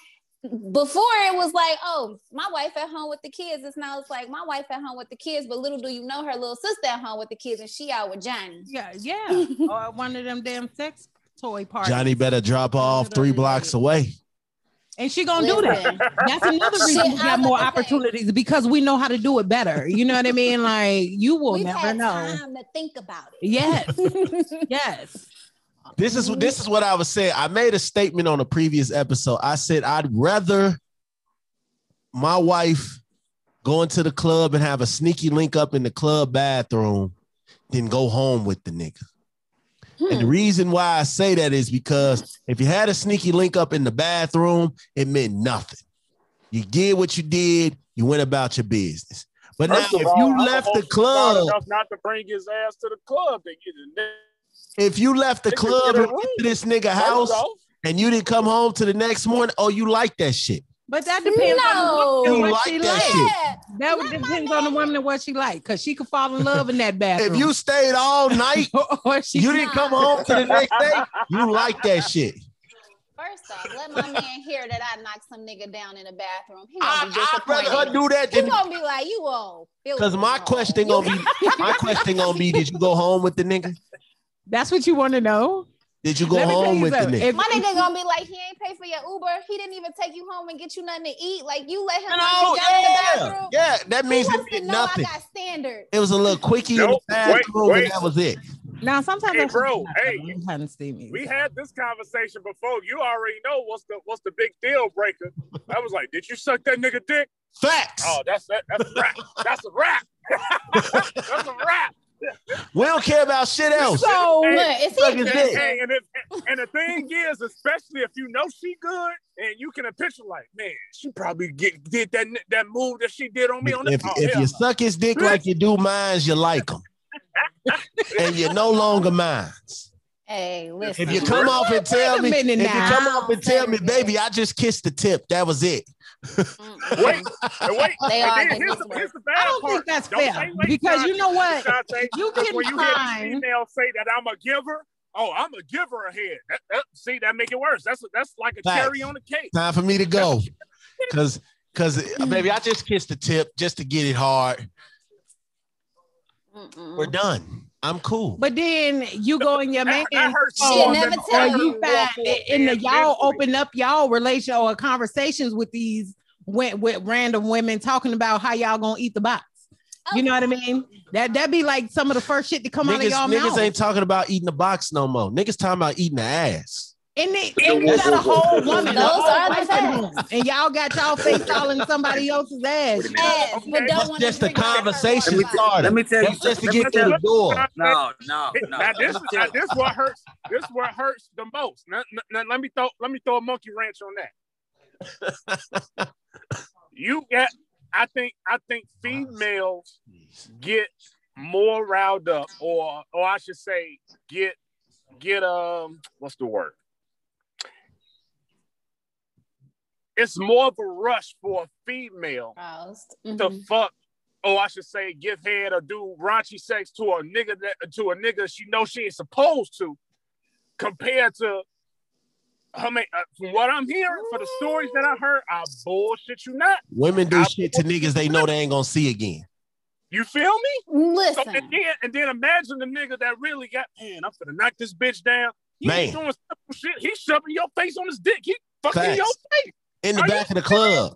before it was like, oh, my wife at home with the kids. It's now it's like my wife at home with the kids, but little do you know her little sister at home with the kids and she out with Johnny. yeah, yeah. [laughs] or one of them damn sex toy parties. Johnny better drop off three blocks away. and she gonna do that. That's another reason Shit, we I got more about to say. opportunities because we know how to do it better. You know what I mean? Like you will We've never had know. time to think about it. Yes, [laughs] yes. This is what this is what I was saying. I made a statement on a previous episode. I said I'd rather my wife go into the club and have a sneaky link up in the club bathroom than go home with the nigga. And the Hmm. reason why I say that is because if you had a sneaky link up in the bathroom, it meant nothing. You did what you did, you went about your business. But First now, if all, you left the club, not to bring his ass to the club to get his. If you left the club and went to this nigga house and you didn't come home to the next morning, oh, you like that shit. But that depends on the woman and You what like she that like. That Let depends on the woman and what she like, because she could fall in love in that [laughs] bathroom. If you stayed all [laughs] night, or she you didn't come home to the next day, you like that shit. First off, let my man hear that I knocked some nigga down in the bathroom. He gonna I, be I'd rather her do that He than gonna be like, you old. because my question gonna be my question gonna be, did you go home with the nigga? That's what you want to know. Did you go Let home you with the nigga? If- My nigga gonna be like, he ain't pay for your Uber. He didn't even take you home and get you nothing to eat. Like you let him No, knock you down the yeah, bathroom. yeah, that means it wants to know nothing. I got standards. It was a little quickie in the bathroom, and that was it. Now sometimes Hey, I bro, hey, I'm kind of steamy. We so. had this conversation before. You already know what's the what's the big deal breaker. I was like, did you suck that nigga dick? Facts. Oh, that's that, that's a rap. That's a rap. [laughs] that's a rap. We don't care about shit else. So Hey, Look, it's Suck his And, dick. and, and, if- and the thing is, especially if you know she good and you can picture like, man, she probably get did that that move that she did on me on the if, oh, if you no. suck his dick like you do mine, you like him. [laughs] and you're no longer mine. Hey, listen. If you come off and tell me, if you come off and tell me, baby, I just kissed the tip. That was it. Wait, wait. They are then here's, the, here's the bad I don't part. think that's Don't fair because you know what? Shantae, You Because can when you hear these females say that I'm a giver, oh, I'm a giver ahead. That, that, see, that make it worse. That's that's like a Facts. cherry on the cake. Time for me to go. Cause cause uh, baby, I just kissed the tip just to get it hard. Mm-mm. We're done. I'm cool. But then you go in your man That, that hurts She'll never tell or you to find it in the y'all open up y'all relation or conversations with these with, with random women talking about how y'all gonna eat the box. You know what I mean? That that be like some of the first shit to come out of y'all mouth. niggas ain't talking about eating the box no more. Niggas talking about eating the ass. And they, and you got a whole woman. Those are the facts. And y'all got y'all face all in somebody else's ass. Yes, but Okay. don't That's just the drink out of her conversation starter. Let me tell you. That's just to let me get tell through the door. No, no, no. Now this is now, this what hurts. This what hurts the most. Now, now- now let me throw let me throw a monkey wrench on that. [laughs] you get. I think I think females get more riled up, or or I should say, get get um what's the word? It's more of a rush for a female Aroused. to fuck, or I should say, give head or do raunchy sex to a nigga that to a nigga she knows she ain't supposed to, compared to. I mean, uh, from what I'm hearing, for the stories that I heard, I bullshit you not. Women do I- shit to niggas they know they ain't gonna see again. You feel me? So, Listen. and, then, and then imagine the nigga that really got, man, I'm gonna knock this bitch down. He Man. doing simple shit. He's shoving your face on his dick. He fucking Facts. your face. In the Are back of the club.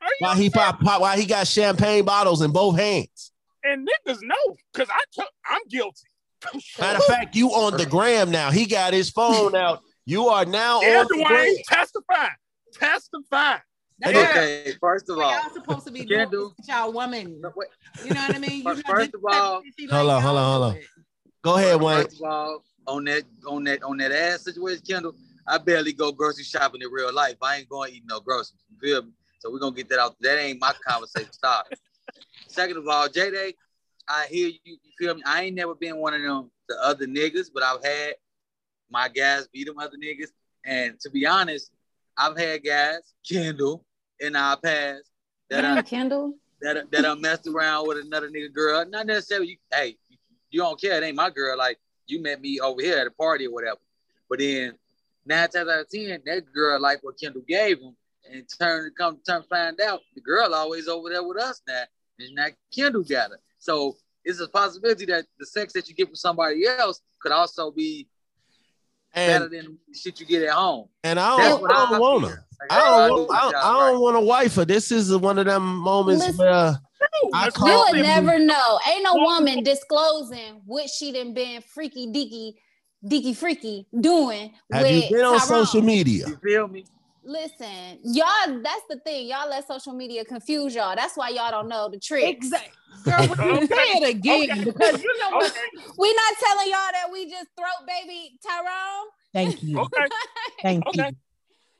Are you While he pop, pop while he got champagne bottles in both hands. and niggas know, cause I I'm guilty. [laughs] Matter of fact, you on the gram now. He got his phone out. You are now Yeah, on the gram. Testify, testify. That's Yeah. Okay, first of what all, y'all supposed to be doing Kendall. y'all woman. You know what I mean? [laughs] You First- first of all- Hold on, hold on, hold on. Go ahead, Wayne. First of all, on that on that on that ass situation, Kendall, I barely go grocery shopping in real life. I ain't going to eat no groceries. You feel me? So we're gonna get that out. That ain't my conversation. Stop. Second of all, J Day, I hear you. You feel me? I ain't never been one of them the other niggas, but I've had my guys beat them other niggas. And to be honest, I've had guys, Kendall, in our past that I Kendall. that that I messed around with another nigga girl. Not necessarily you. Hey, you don't care. It ain't my girl. Like you met me over here at a party or whatever. But then nine times out of ten, that girl like what Kendall gave him, and turn to come turn find out the girl always over there with us now, and now Kendall got her. So it's a possibility that the sex that you get from somebody else could also be better than the shit you get at home. and I don't, I don't want feel. her. Like, I don't, why want, do I, y'all I don't want a wife her. This is one of them moments Listen. where I Let's You would never know. Ain't no woman disclosing what she done been freaky deaky, deaky freaky doing have with you been on Tyrone. social media? You feel me? Listen, y'all, that's the thing. Y'all let social media confuse y'all. That's why y'all don't know the trick. Exactly. Girl, when say it again, Okay. because you know what? Okay, We not telling y'all that we just throat baby Tyrone. Thank you. [laughs] okay, Thank okay. you.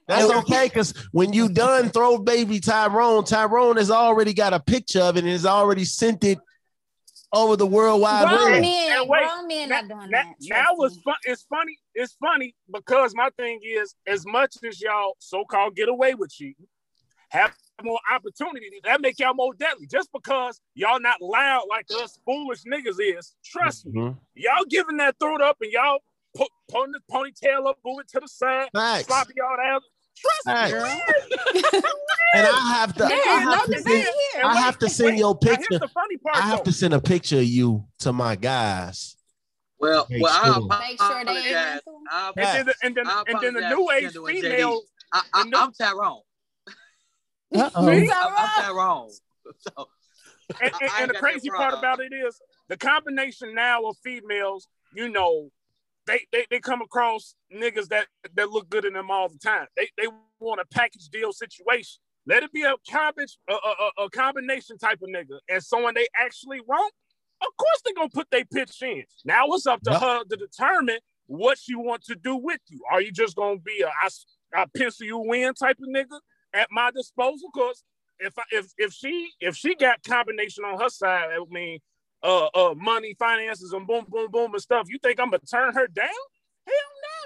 That's Okay. okay, because when you done throw baby Tyrone, Tyrone has already got a picture of it and has already sent it over the World Wide grown Web. men, And wait, grown men now, not doing now, that. now it's me. fun. It's funny. It's funny because my thing is, as much as y'all so-called get away with cheating, have more opportunity. That make y'all more deadly. Just because y'all not loud like us foolish niggas is. Trust me, Mhm. y'all giving that throat up and y'all put pulling the ponytail up, moving to the side, Facts. sloppy y'all down. Trust me, Facts. [laughs] And I have to, I have no to send, here. I wait, have to send wait. your picture. here's the funny part. I have though. to send a picture of you to my guys. Well, Make well, sure. I Make sure they ain't apologize. And then, the, and then, and then the new age female. I, I, new... I'm Tyrone. [laughs] Uh-oh. I'm, I'm Tyrone. [laughs] So, And, and- and the crazy part about it is the combination now of females you know, they, they they come across niggas that that look good in them all the time. They they want a package deal situation. Let it be a cabbage, a, a, a combination type of nigga, and someone they actually want. Of course, they're gonna put their pitch in. Now it's up to Yep. her to determine what she want to do with you. Are you just gonna be a I, I pencil you in type of nigga at my disposal? Because if I, if if she if she got combination on her side, I mean, uh, uh, money, finances, and boom, boom, boom, and stuff. You think I'm gonna turn her down? Hell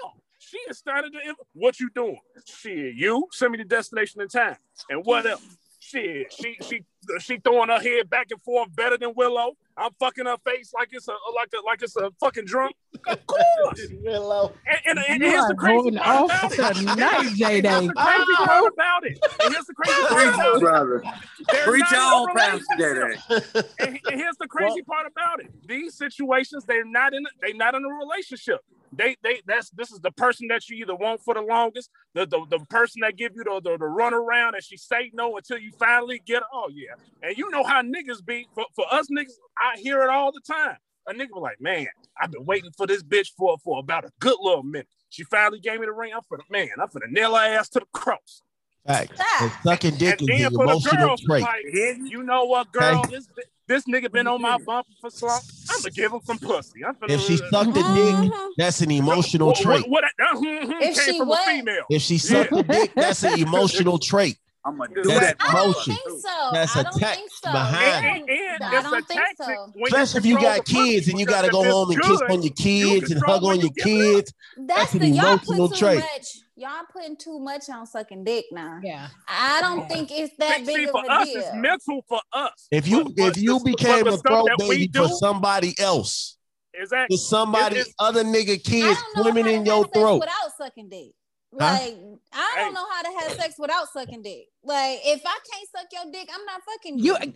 no. She has started to. What you doing? Shit, you send me the destination in time. And what else? Shit, she she she throwing her head back and forth better than Willow. I'm fucking her face like it's a like a like it's a fucking drunk. Of course. [laughs] Willow. And, and, and You here's are the crazy going part off about it. tonight, [laughs] Here's the Day. crazy part about it. And here's the crazy part about it. brother. They're Preach not in a on, Pastor. J-Day. And, and here's the crazy part about it: these situations, they're not in. They're not in a relationship. They they that's this is the person that you either want for the longest, the the, the person that give you the, the the run around, and she say no until you finally get. Oh yeah, and you know how niggas be. For, for us niggas, I hear it all the time. A nigga be like, man, I've been waiting for this bitch for for about a good little minute. She finally gave me the ring. I'm for the man. I'm for the nail her ass to the cross. Facts. Stop. And sucking dick And is then an for the emotional girls, trait. like, you know what, girl? This this nigga been on my mm-hmm. bumper for so long. I'm gonna give him some pussy. I'm finna, If she sucked the dick, mm-hmm. that's an emotional what, trait. What, what, uh, mm-hmm, If came she from what? a female. If she sucked the dick, that's an [laughs] emotional trait. I'm gonna do That's that. I don't Emotion. think so. That's I a don't text think so. behind I And, don't, and, and I don't think so. Especially if you got kids and you got to go home and kiss on your kids and hug on your you give it up. kids. That's That's the y'all emotional put too trait. much. Y'all putting too much on sucking dick now. Yeah. I don't think it's that See, big see, of for a us, deal. it's mental for us. If you But- but if you became a stuff throat baby for somebody else, exactly. for somebody other nigga kids swimming in your throat. without sucking dick. Huh? Like I don't know how to have sex without sucking dick. Like if I can't suck your dick, I'm not fucking you. You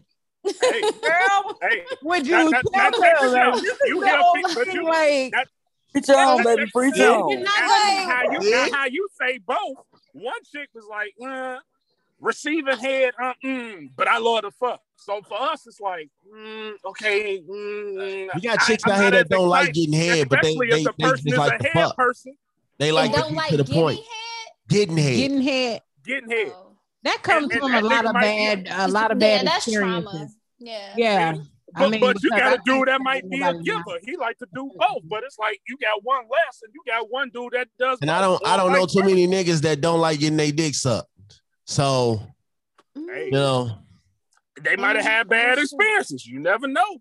Hey, [laughs] girl, hey, would Now- you now- tell now check this her? like, You- you sit hear over people- but you- like, that- Preach on, baby. Check Preach this on. You're not Now, how you Yeah. how you say both? One chick was like, uh, receiving head, uh, mm, but I love the fuck. So for us, it's like, mm, okay. Mm, You got chicks I'm out here that don't like getting head, but they especially they, the they just like a the head fuck. person They like to don't get like to the point. head. Getting head. getting head. getting head. Oh. That comes And- and from that a lot of bad, be- a lot of yeah, bad that's trauma. experiences. Yeah. Yeah. But, I mean, but you got I a dude that might be a giver. not. He like to do both, but it's like you got one less, and you got one dude that does. And both. I don't I don't know too versa. many niggas that don't like getting their dick sucked. So Hey. you know, They might have had bad experiences. You never know.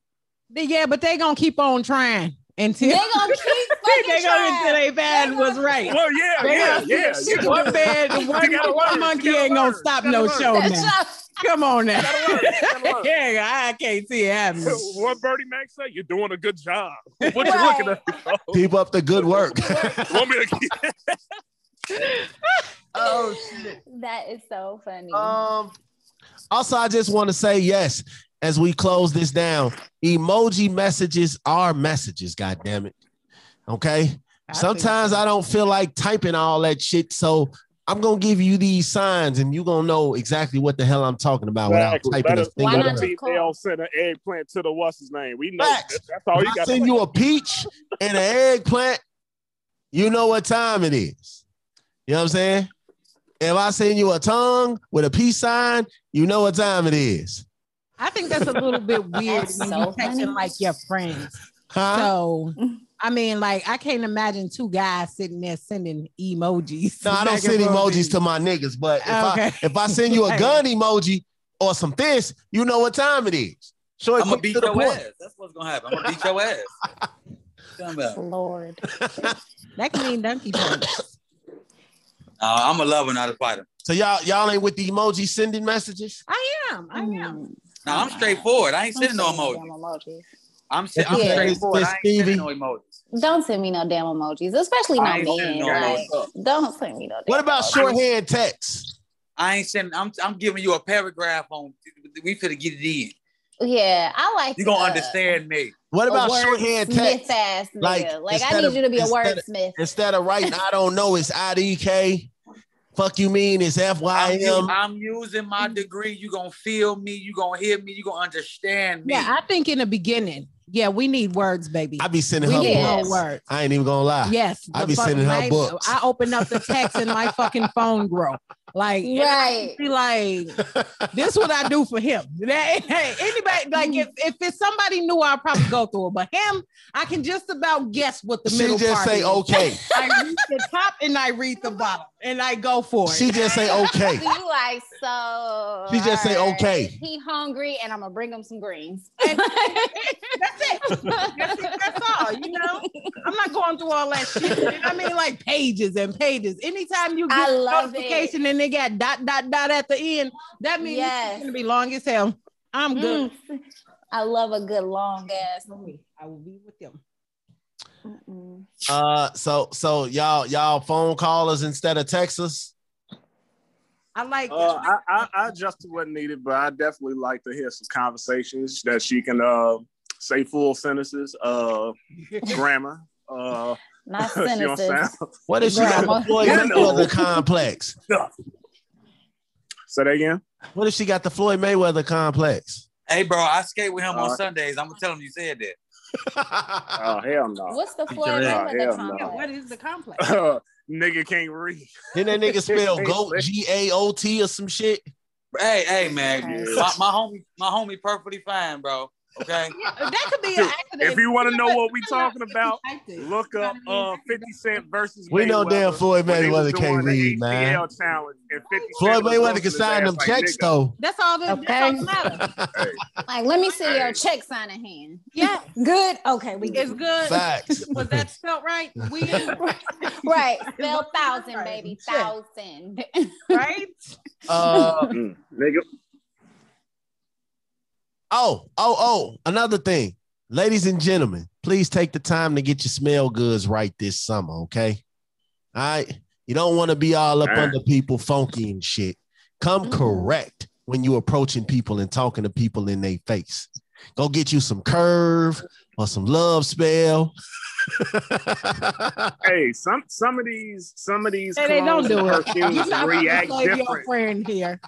Yeah, but they gonna keep on trying until They gonna keep [laughs] fucking they gonna until they bad They was right. Well, yeah, They yeah, gonna- yeah. Yeah. one bad, one, one learn. monkey You gotta ain't gonna stop no gotta show learn. now. [laughs] Come on now. Gotta learn. Gotta [laughs] learn. yeah, I can't see it happening. What Bernie Mac say? You're doing a good job. What you Right. looking at? Oh, keep up the good work. Want me to keep? oh shit. That is so funny. Um. Also, I just want to say yes as we close this down. Emoji messages are messages. God damn it. Okay. Sometimes I don't feel like typing all that shit, so I'm gonna give you these signs, and you're gonna know exactly what the hell I'm talking about without typing Let a us- single Why Let not a word. just call? female send an eggplant to the what's his name. We know Facts. that. That's all If you I got. send you a peach and an eggplant, you know what time it is. You know what I'm saying? If I send you a tongue with a peace sign, you know what time it is. I think that's a little bit [laughs] weird That's when so you texting funny. like your friends. Huh? So I mean, like I can't imagine two guys sitting there sending emojis. no, I don't send emojis to my niggas, but if I if I send you a [laughs] gun emoji or some fist, you know what time it is. Short, I'm gonna beat to the your point. ass. That's what's gonna happen. I'm gonna beat your ass. [laughs] Lord. That can mean donkey punch. Uh, I'm a lover, not a fighter. So y'all y'all ain't with the emoji sending messages? I am. I am. No, I'm straightforward. I ain't sending no send me emoji. damn emojis. I'm, se- I'm Okay, straightforward. I ain't sending no emojis. Don't send me no damn emojis, especially I not ain't men. no Like, don't send me no. Damn What about emojis. shorthand text? I ain't sending. I'm, I'm giving you a paragraph on. We finna get it in. Yeah, I like. You gonna uh, understand me. What about shorthand wordsmith text? ass nigga. Like, Like, I need of- you to be a instead of- Instead of writing, I don't know, it's IDK. Fuck you mean it's I'm, FYM. u- I'm using my degree. You gonna feel me. You gonna hear me. You gonna understand me. Yeah, I think in the beginning, Yeah, we need words, baby. I be sending we her need Yes. books. more words. I ain't even gonna lie. Yes, I the be sending her books. I open up the text and my fucking phone grow. Like, Right. be like, this is what I do for him. [laughs] That- hey, anybody like if, if it's somebody new, I'll probably go through it. But him, I can just about guess what the meaning is. She middle just part say is. okay. [laughs] I read the top and I read the bottom and I go for it. She just say okay. [laughs] You like so. She just say, alright, okay. He hungry, and I'm gonna bring him some greens. And- that's it. That's it. That's all. You know, I'm not going through all that shit. I mean, like pages and pages. Anytime you get a love notification and they got dot dot dot at the end, that means Yes. it's gonna be long as hell. I'm good. Mm. I love a good long ass. I will be with them. Mm-mm. Uh, so so y'all y'all phone callers instead of Texas. I like. Uh, I, I, I just wasn't needed, but I definitely like to hear some conversations that she can uh, say full sentences, uh, [laughs] grammar. Uh, Not [laughs] she don't sentences. sound. What if she got the Grandma. Floyd You know. Mayweather complex? Say that again. What if she got the Floyd Mayweather complex? Hey, bro, I skate with him on Uh, Sundays. I'm gonna tell him you said that. [laughs] Oh hell no. What's the [laughs] Floyd can- Mayweather hell no. complex? what is the complex? Nigga can't read. Then that nigga spell goat G A O T or some shit. Hey, hey, man, Okay. my, my homie, my homie, perfectly fine, bro. Okay. That could be an accident. If you want to know what we're talking about, look up You know what I uh 50 Cent versus We know Mayweather damn Floyd when they was Mayweather can't doing the read, man. ATL challenge, and 50 Floyd Cent was Mayweather roasting can his sign ass them like, checks nigga. though. That's all that, that's all that matters. Like, let me see your check sign in hand. Yeah, Good. Okay, we it's good. good. Facts. [laughs] Was that spelled right? We [laughs] Right. Spell what thousand, right. baby. Shit. Thousand. [laughs] right? Uh Mm, nigga. Oh, oh, oh, another thing. Ladies and gentlemen, please take the time to get your smell goods right this summer, okay? All right. You don't want to be all up Alright. under people funky and shit. Come Mhm. correct when you approaching people and talking to people in their face. Go get you some curve or some love spell. [laughs] Hey, some some of these some of these Hey, they don't do it. You're not react gonna save your friend here.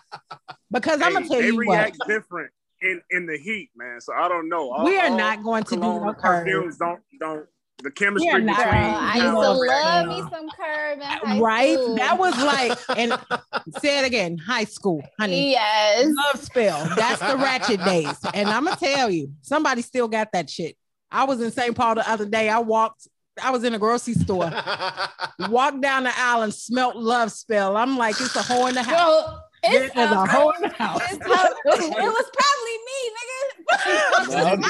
Because I'm Hey, gonna tell they you what, react different in in the heat, man. So I don't know. All- we are all not going to do cologne no and curve. perfumes don't don't the We are chemistry not. between Girl, I used to No. love me some curve in high Right? school. That was like, and [laughs] say it again, high school, honey. Yes. Love spell. That's the ratchet [laughs] days. And I'm gonna tell you, somebody still got that shit. I was in St. Paul the other day. I walked, I was in a grocery store, [laughs] walked down the aisle and smelt love spell. I'm like, it's a hole in the house. Girl, it's There's a a- hole [laughs] house. it's [laughs] a- it was probably me, nigga. [laughs]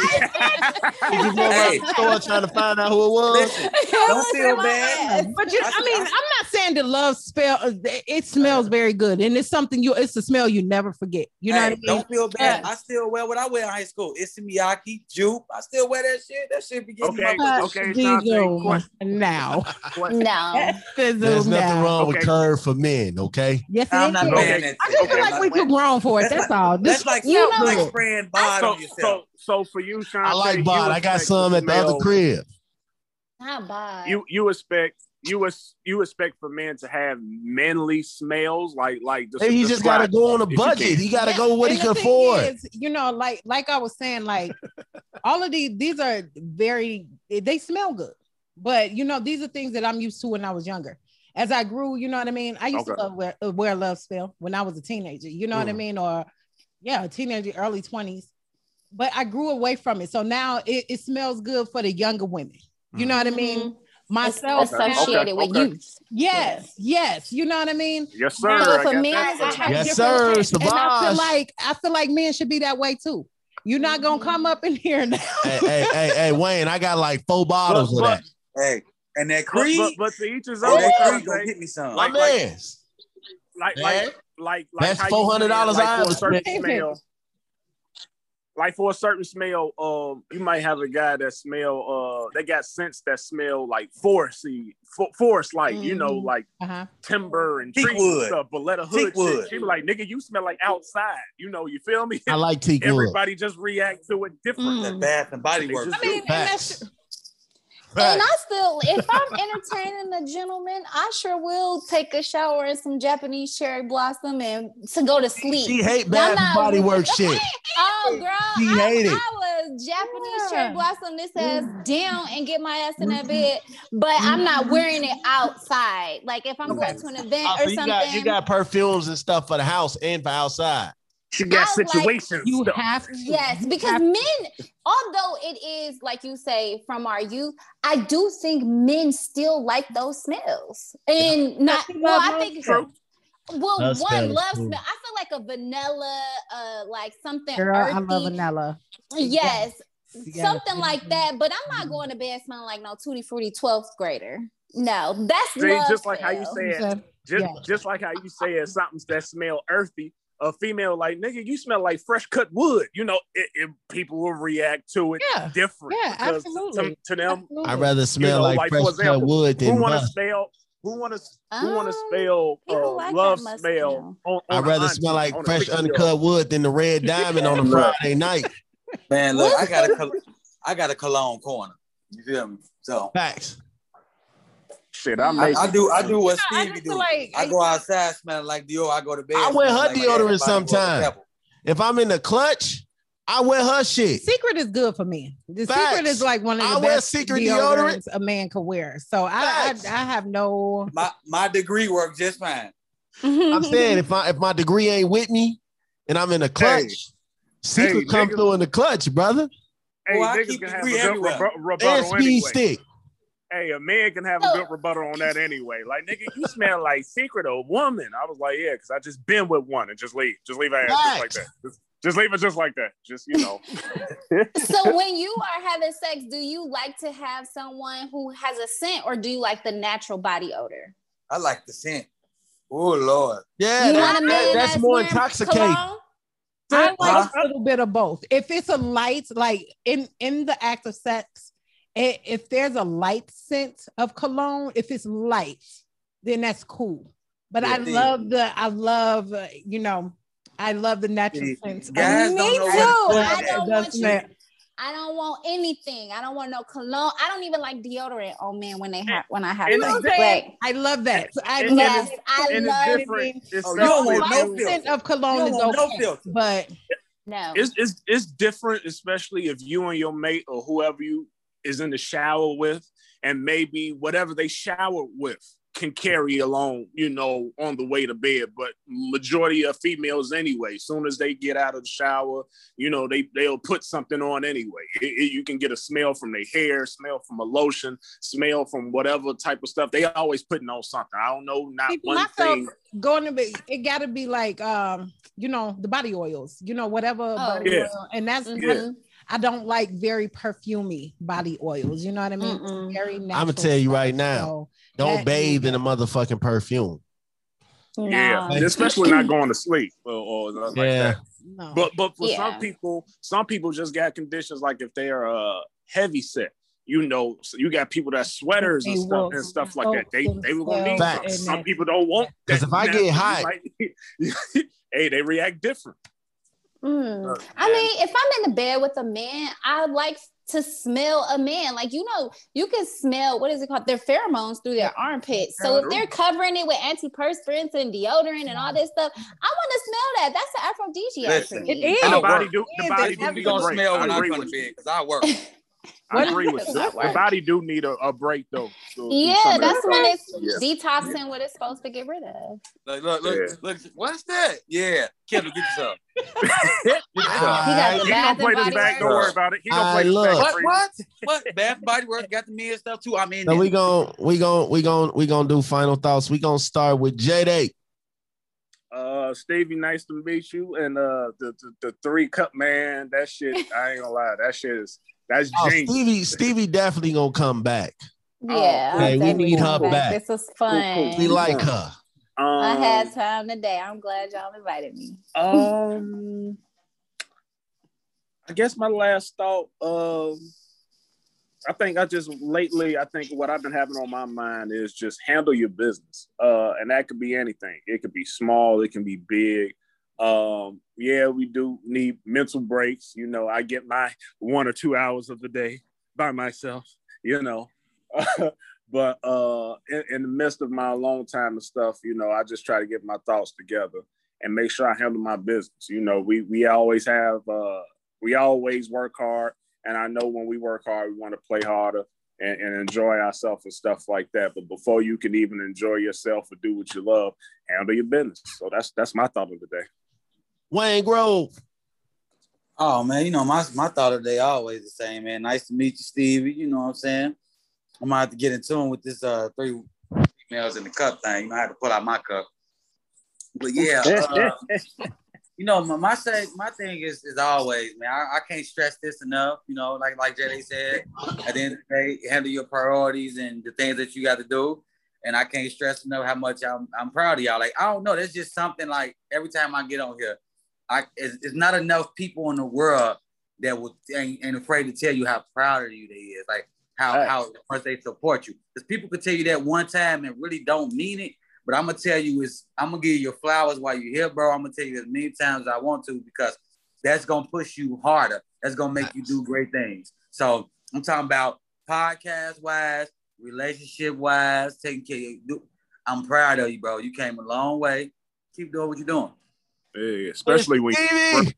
Did you go around Hey. store trying to find out who it was? Listen, It Don't was feel bad. But you, I I mean, I- I'm not saying the love spell. uh, It smells very good, and it's something you. It's a smell you never forget. You know hey, what I mean? don't feel bad. Yeah. I still wear what I wear in high school. It's Miyaki, Jupe. I still wear that shit. That shit be getting Okay. my okay, But Shantae, Zoom now. There's nothing now. wrong with curve for men, okay? Yes, I'm not. Okay. Wearing that I shit. just feel like we too grown for it. That's all. This That's like You you know- like spraying bod So, so, so for you, Sean, I like bod. I got some at the other crib. Not bad. You you expect you es- you expect for men to have manly smells like like the, Maybe he just got to go on a if you budget. He got to Yeah, go what he can afford. is, you know, like like I was saying, like [laughs] all of these these are very they smell good, but you know these are things that I'm used to when I was younger. As I grew, you know what I mean. I used Okay. to love wear, uh, wear love spell when I was a teenager. You know what I Mm. mean, or yeah, a teenager, early twenties. But I grew away from it, so now it, it smells good for the younger women. You know what I mean? Mhm. Myself, Okay, now- associated with okay. youth. yes, yes. You know what I mean? Yes, sir. So I if a man that is from- attracted- Yes, different sir. shit. And I feel like I feel like men should be that way too. You're not gonna come up in here [laughs] now. hey, hey, hey, hey, Wayne, I got like four bottles of But- that. Hey, and that But, Creed, but, but to each his own. that Sean, Creed gonna like, hit me some. My like- like- like Man. like like like That's how $400 said, I like for a certain smell. Like for a certain smell, um, you might have a guy that smell, uh, they got scents that smell like foresty, fo- forest, like you know, Mhm. like Uh-huh. timber and Teak trees and stuff. But let a hood Teak shit, she be like, "Nigga, you smell like outside." You know, you feel me? I like teak [laughs] wood. Everybody just react to it different. that Bath and Body They Works. I mean, and And I still, if I'm [laughs] entertaining a gentleman, I sure will take a shower in some Japanese cherry blossom and to go to sleep. She hate Now, I'm Bath not- Body Works [laughs] shit. Oh, girl, She I, hate it. I was Japanese Yeah. cherry blossom this ass down and get my ass in that mm-hmm. bed, but I'm not mm-hmm. wearing it outside. Like if I'm going to an event Oh, or so you something. got you got perfumes and stuff for the house and for outside. She got I like- situations. You stuff. have to. Yes, because have- men, although it is like you say from our youth, I do think men still like those smells. And not well, I think smells. well, Love one love too. smell. I feel like a vanilla, uh, like something Girl, I love vanilla. Yes, Yes. something like that. But I'm not going to bed smelling like no tutti frutti 12th grader. No, that's See, love just like how you smell. said, said- just Yeah. just like how you said something that smell earthy. A female like nigga, you smell like fresh cut wood. You know, it, it- people will react to it Yeah. different. Yeah, absolutely. To, to them, Absolutely. I'd rather smell know, like, like, for fresh cut example, wood who want to smell? Who want to? Who want to Um, spell people uh, like love smell? smell. On, on I'd rather auntie, smell like fresh 60-year-old. uncut wood than the red [laughs] diamond on a Right. Friday night. Man, look, I got a col- I got a cologne corner. You feel me? So Facts. Shit, I make. I, I do I do what Yeah, I Stevie do. like- I go outside smelling like Dior. I go to bed. I wear her like deodorant everybody sometime. If I'm in the clutch, I wear her shit. Secret is good for me. The Facts. secret is like one of the I wear best secret deodorants a man could wear. So I, I I have no. My my degree worked just fine. I'm saying if my if my degree ain't with me and I'm in the clutch, secret Hey, come nigga. through in the clutch, brother. Hey, Oh, I keep can the have a degree everywhere. rebu- And rebuttal speed anyway. stick. Hey, a man can have a good rebuttal on that anyway. Like, nigga, you smell like secret of a woman. I was like, yeah, because I just been with one and just leave. Just leave her ass just like that. Just, just leave it just like that. Just, you know. so [laughs] when you are having sex, do you like to have someone who has a scent or do you like the natural body odor? I like the scent. Oh Lord. Yeah, you that- that- that's more intoxicating. cologne? I like Huh? a little bit of both. If it's a light, like in in the act of sex, i- if there's a light scent of cologne, if it's light, then that's cool. But I Yeah. love the I love uh, you know I love the natural See, scents. guys Me too. I don't want you. I don't want anything. I don't want no cologne. I don't even like deodorant on man, when they have when I have And sex. it's I love that. I And- and love yes, it. I love it's it. different. Oh, so you don't want if no you- scent of cologne is don't no okay, filter. but No. it's, it's it's different, especially if you and your mate or whoever you is in the shower with, and maybe whatever they shower with can carry along, you know, on the way to bed. But majority of females anyway, soon as they get out of the shower, you know, they they'll put something on anyway. It- it- you can get a smell from their hair, smell from a lotion, smell from whatever type of stuff. They always putting on something. I don't know, not People, one myself, thing. going to be it got to be like um you know the body oils you know whatever body Yeah. oil. and that's Mhm. I don't like very perfumey body oils you know what i mean Mm-mm. very natural I'ma tell you right now. So, Don't bathe in a motherfucking perfume. Yeah, No. especially not going to sleep or, or like Yeah. that. no. But but for Yeah. some people, some people just got conditions like if they're uh heavy set, you know, so you got people that sweaters and stuff and stuff like that. They they were gonna need Facts. some. Some people don't want 'Cause because if I get nasty. You hot- might- [laughs] hey, they react different. Mm. Uh, I mean, if I'm in the bed with a man, I like to smell a man. Like you know, you can smell what is it called? Their pheromones through their armpits. So if they're covering it with antiperspirants and deodorant and all this stuff, I want to smell that. That's an aphrodisiac Listen, for me. It is. And the body do the It body is. do We need a gonna break. smell I when I agree come to [laughs] with bed you. because I agree with you. That The body do need a, a break though. So- so Yeah, that's that when it's yeah. detoxing what it's supposed to get rid of. Look, look, look, Yeah. look. What's that? Yeah, Kendall, get yourself. [laughs] Get Ah. He got the He bath gonna and play this body back. Don't worry about it. He gonna I play this look. back. What? for you. What? What? Bath Body Works got the men stuff too. I'm in So there. we gon' we gon' we gon' we gonna do final thoughts. We gonna start with J Day. Uh, Stevie, nice to meet you. And uh, the, the the three cup man, that shit, I ain't gonna lie, that shit is that's Oh, genius. Stevie, Stevie definitely gonna come back. Yeah, okay, we need her back. This was fun. We like her. Um, I had time today. I'm glad y'all invited me. um, I guess my last thought. Um, I think I just lately, I think what I've been having on my mind is just handle your business. Uh, and that could be anything. It could be small. It can be big. Um, yeah, we do need mental breaks. You know, I get my one or two hours of the day by myself. You know, [laughs] but uh, in, in the midst of my alone time and stuff, you know, I just try to get my thoughts together and make sure I handle my business. You know, we we always have uh, we always work hard and I know when we work hard, we want to play harder and, and enjoy ourselves and stuff like that. But before you can even enjoy yourself or do what you love, handle your business. So that's that's my thought of the day. Wayne Grove. Oh man, you know my my thought of the day always the same, man. Nice to meet you, Stevie. You know what I'm saying? I'm gonna have to get in tune with this uh three females in the cup thing. You know, I have to pull out my cup. But yeah, [laughs] uh, you know, my my, say, my thing is is always, man. I, I can't stress this enough. You know, like like Jay said, at the end of the day, handle your priorities and the things that you got to do. And I can't stress enough how much I'm I'm proud of y'all. Like I don't know, that's just something like every time I get on here, I it's, it's not enough people in the world that will ain't, ain't afraid to tell you how proud of you they is. Like how Right. how much they support you. Because people could tell you that one time and really don't mean it. But I'm gonna tell you is I'm gonna give you your flowers while you're here, bro. I'm gonna tell you as many times as I want to because that's gonna push you harder. That's gonna make you do great things. So I'm talking about podcast wise, relationship wise, taking care of you. I'm proud of you, bro. You came a long way. Keep doing what you're doing. Yeah, especially when Stevie.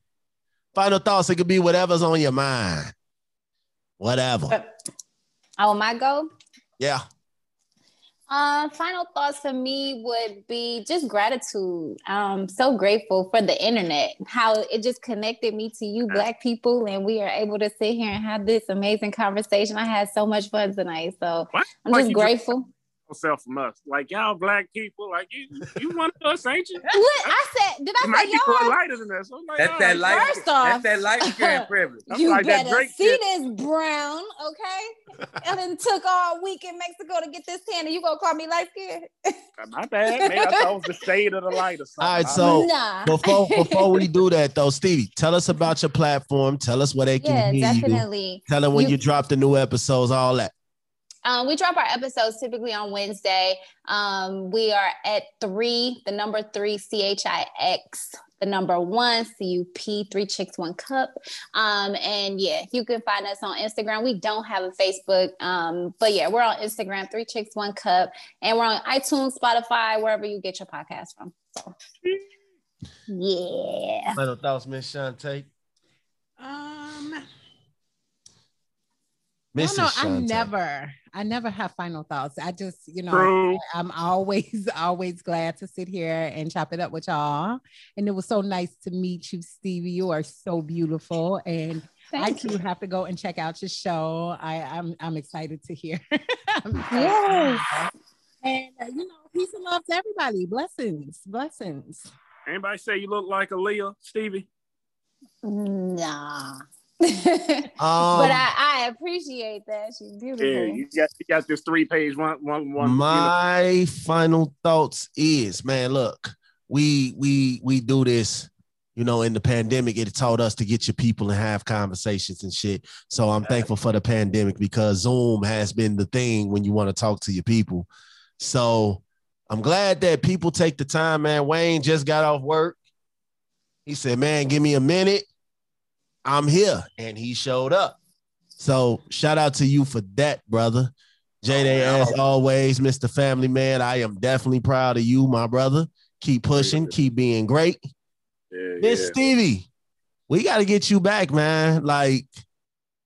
Final thoughts. It could be whatever's on your mind. Whatever. Oh, my go. Yeah. Uh, final thoughts for me would be just gratitude. I'm so grateful for the internet, how it just connected me to you, black people, and we are able to sit here and have this amazing conversation. I had so much fun tonight, so What? I'm Like just you just- grateful. Yourself from us. Like y'all black people, like you you one of us, ain't you? [laughs] What I said? Did I might say be y'all? lighter than that. So like, That's oh, that light. First off- that's that light [laughs] skin privilege. I'm You like that better Drake see shit. this brown, okay? and then took all week in Mexico to get this tan, and you gonna call me light skinned? Uh, my bad, man. I thought it was the shade of the light or something. All right, so- nah. Before [laughs] before we do that though, Stevie, tell us about your platform. Tell us where they can do. yeah, hear you. definitely. Tell them when You- you drop the new episodes, all that. Um, we drop our episodes typically on Wednesday. Um, we are at three, the number three, C H I X, the number one, C U P, three chix, one cup. Um, and yeah, you can find us on Instagram. We don't have a Facebook, um, but yeah, we're on Instagram, three chix, one cup, and we're on iTunes, Spotify, wherever you get your podcast from. So, yeah. Final thoughts, Miss Shantae. Um, Mrs. no, no, I never, I never have final thoughts. I just, you know, True. I'm always, [laughs] always glad to sit here and chop it up with y'all. And it was so nice to meet you, Stevie. You are so beautiful, and I Thank you. too have to go and check out your show. I, I'm, I'm excited to hear. [laughs] I'm excited. Yes. And uh, you know, peace and love to everybody. Blessings, blessings. Anybody say you look like Aaliyah, Stevie? Nah. [laughs] Um, but I, I appreciate that. She's beautiful. Yeah, you got you got this three page one one one. you know, my final thoughts is, man, look, we we we do this, you know, in the pandemic, it taught us to get your people and have conversations and shit. So I'm thankful for the pandemic because Zoom has been the thing when you want to talk to your people. So I'm glad that people take the time, man. Wayne just got off work. He said, Man, give me a minute. I'm here. And he showed up. So shout out to you for that, brother. J Oh, as always, Mr. Family Man. I am definitely proud of you, my brother. Keep pushing, keep being great. yeah, Miss yeah. Stevie, we got to get you back, man. Like,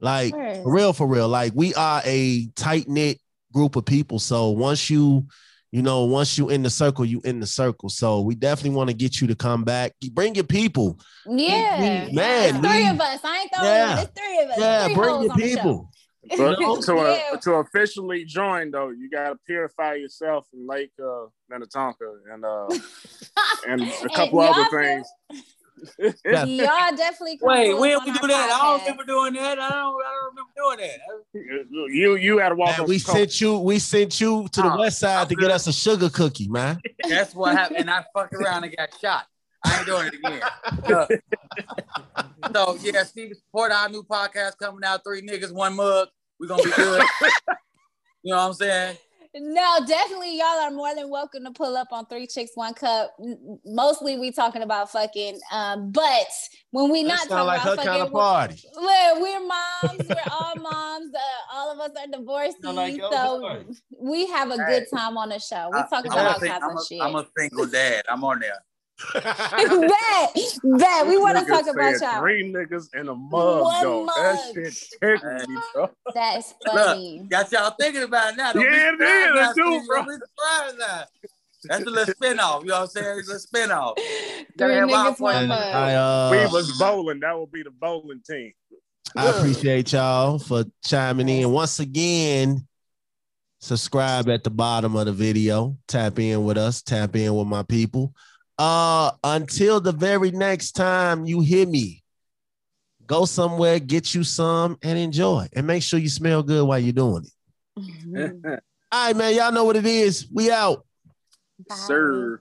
like for real, for real. Like, we are a tight knit group of people. So once you, you know, once you in the circle, you in the circle. So we definitely want to get you to come back. Bring your people. Yeah, we- man, It's three we- of us. I ain't throwing Yeah. It's three of us. Yeah, three bring your on the show. people. But [laughs] know? to, Yeah. to officially join though, you gotta purify yourself in Lake uh, Minnetonka and uh, [laughs] and a couple y'all other feel- things. Yeah. Y'all definitely come Wait, through when on we do that? I don't remember doing that. I don't. I don't remember doing that. You you had to walk Man, we some sent you, we sent you to the Oh, west side I'm to get us a sugar cookie, man. [laughs] That's what happened. And I fucked around and got shot. I ain't doing it again. Look. [laughs] so yeah, Steve, support our new podcast coming out. Three niggas, one mug. We gonna be good. [laughs] you know what I'm saying? No, definitely, y'all are more than welcome to pull up on Three Chix One Cup. Mostly, we talking about fucking. Um, but when we That not sound talking like her about kind fucking, of party. Look, we're moms. We're all moms. Uh, all of us are divorced. Like so we have a good time on the show. We I- talking I'm about all a sing- kinds I'm of a- shit. I'm a single dad. I'm on there. Bet, bet. We want to talk about y'all. Three niggas in a mug, One though. mug. That shit tickled me, bro. That's Look, funny. got y'all thinking about it now. Don't Yeah, be it surprised is, now, it do, bro. Don't be surprised. That's a little spin-off. You know what I'm saying? It's a spin-off. Three niggas, one And mug. I, uh, we was bowling. That would be the bowling team. I appreciate y'all for chiming in. Once again, subscribe at the bottom of the video. Tap in with us, tap in with my people. Uh until the very next time you hear me, go somewhere, get you some, and enjoy. And make sure you smell good while you're doing it. Mhm. All right, man. Y'all know what it is. We out. Bye. Sir.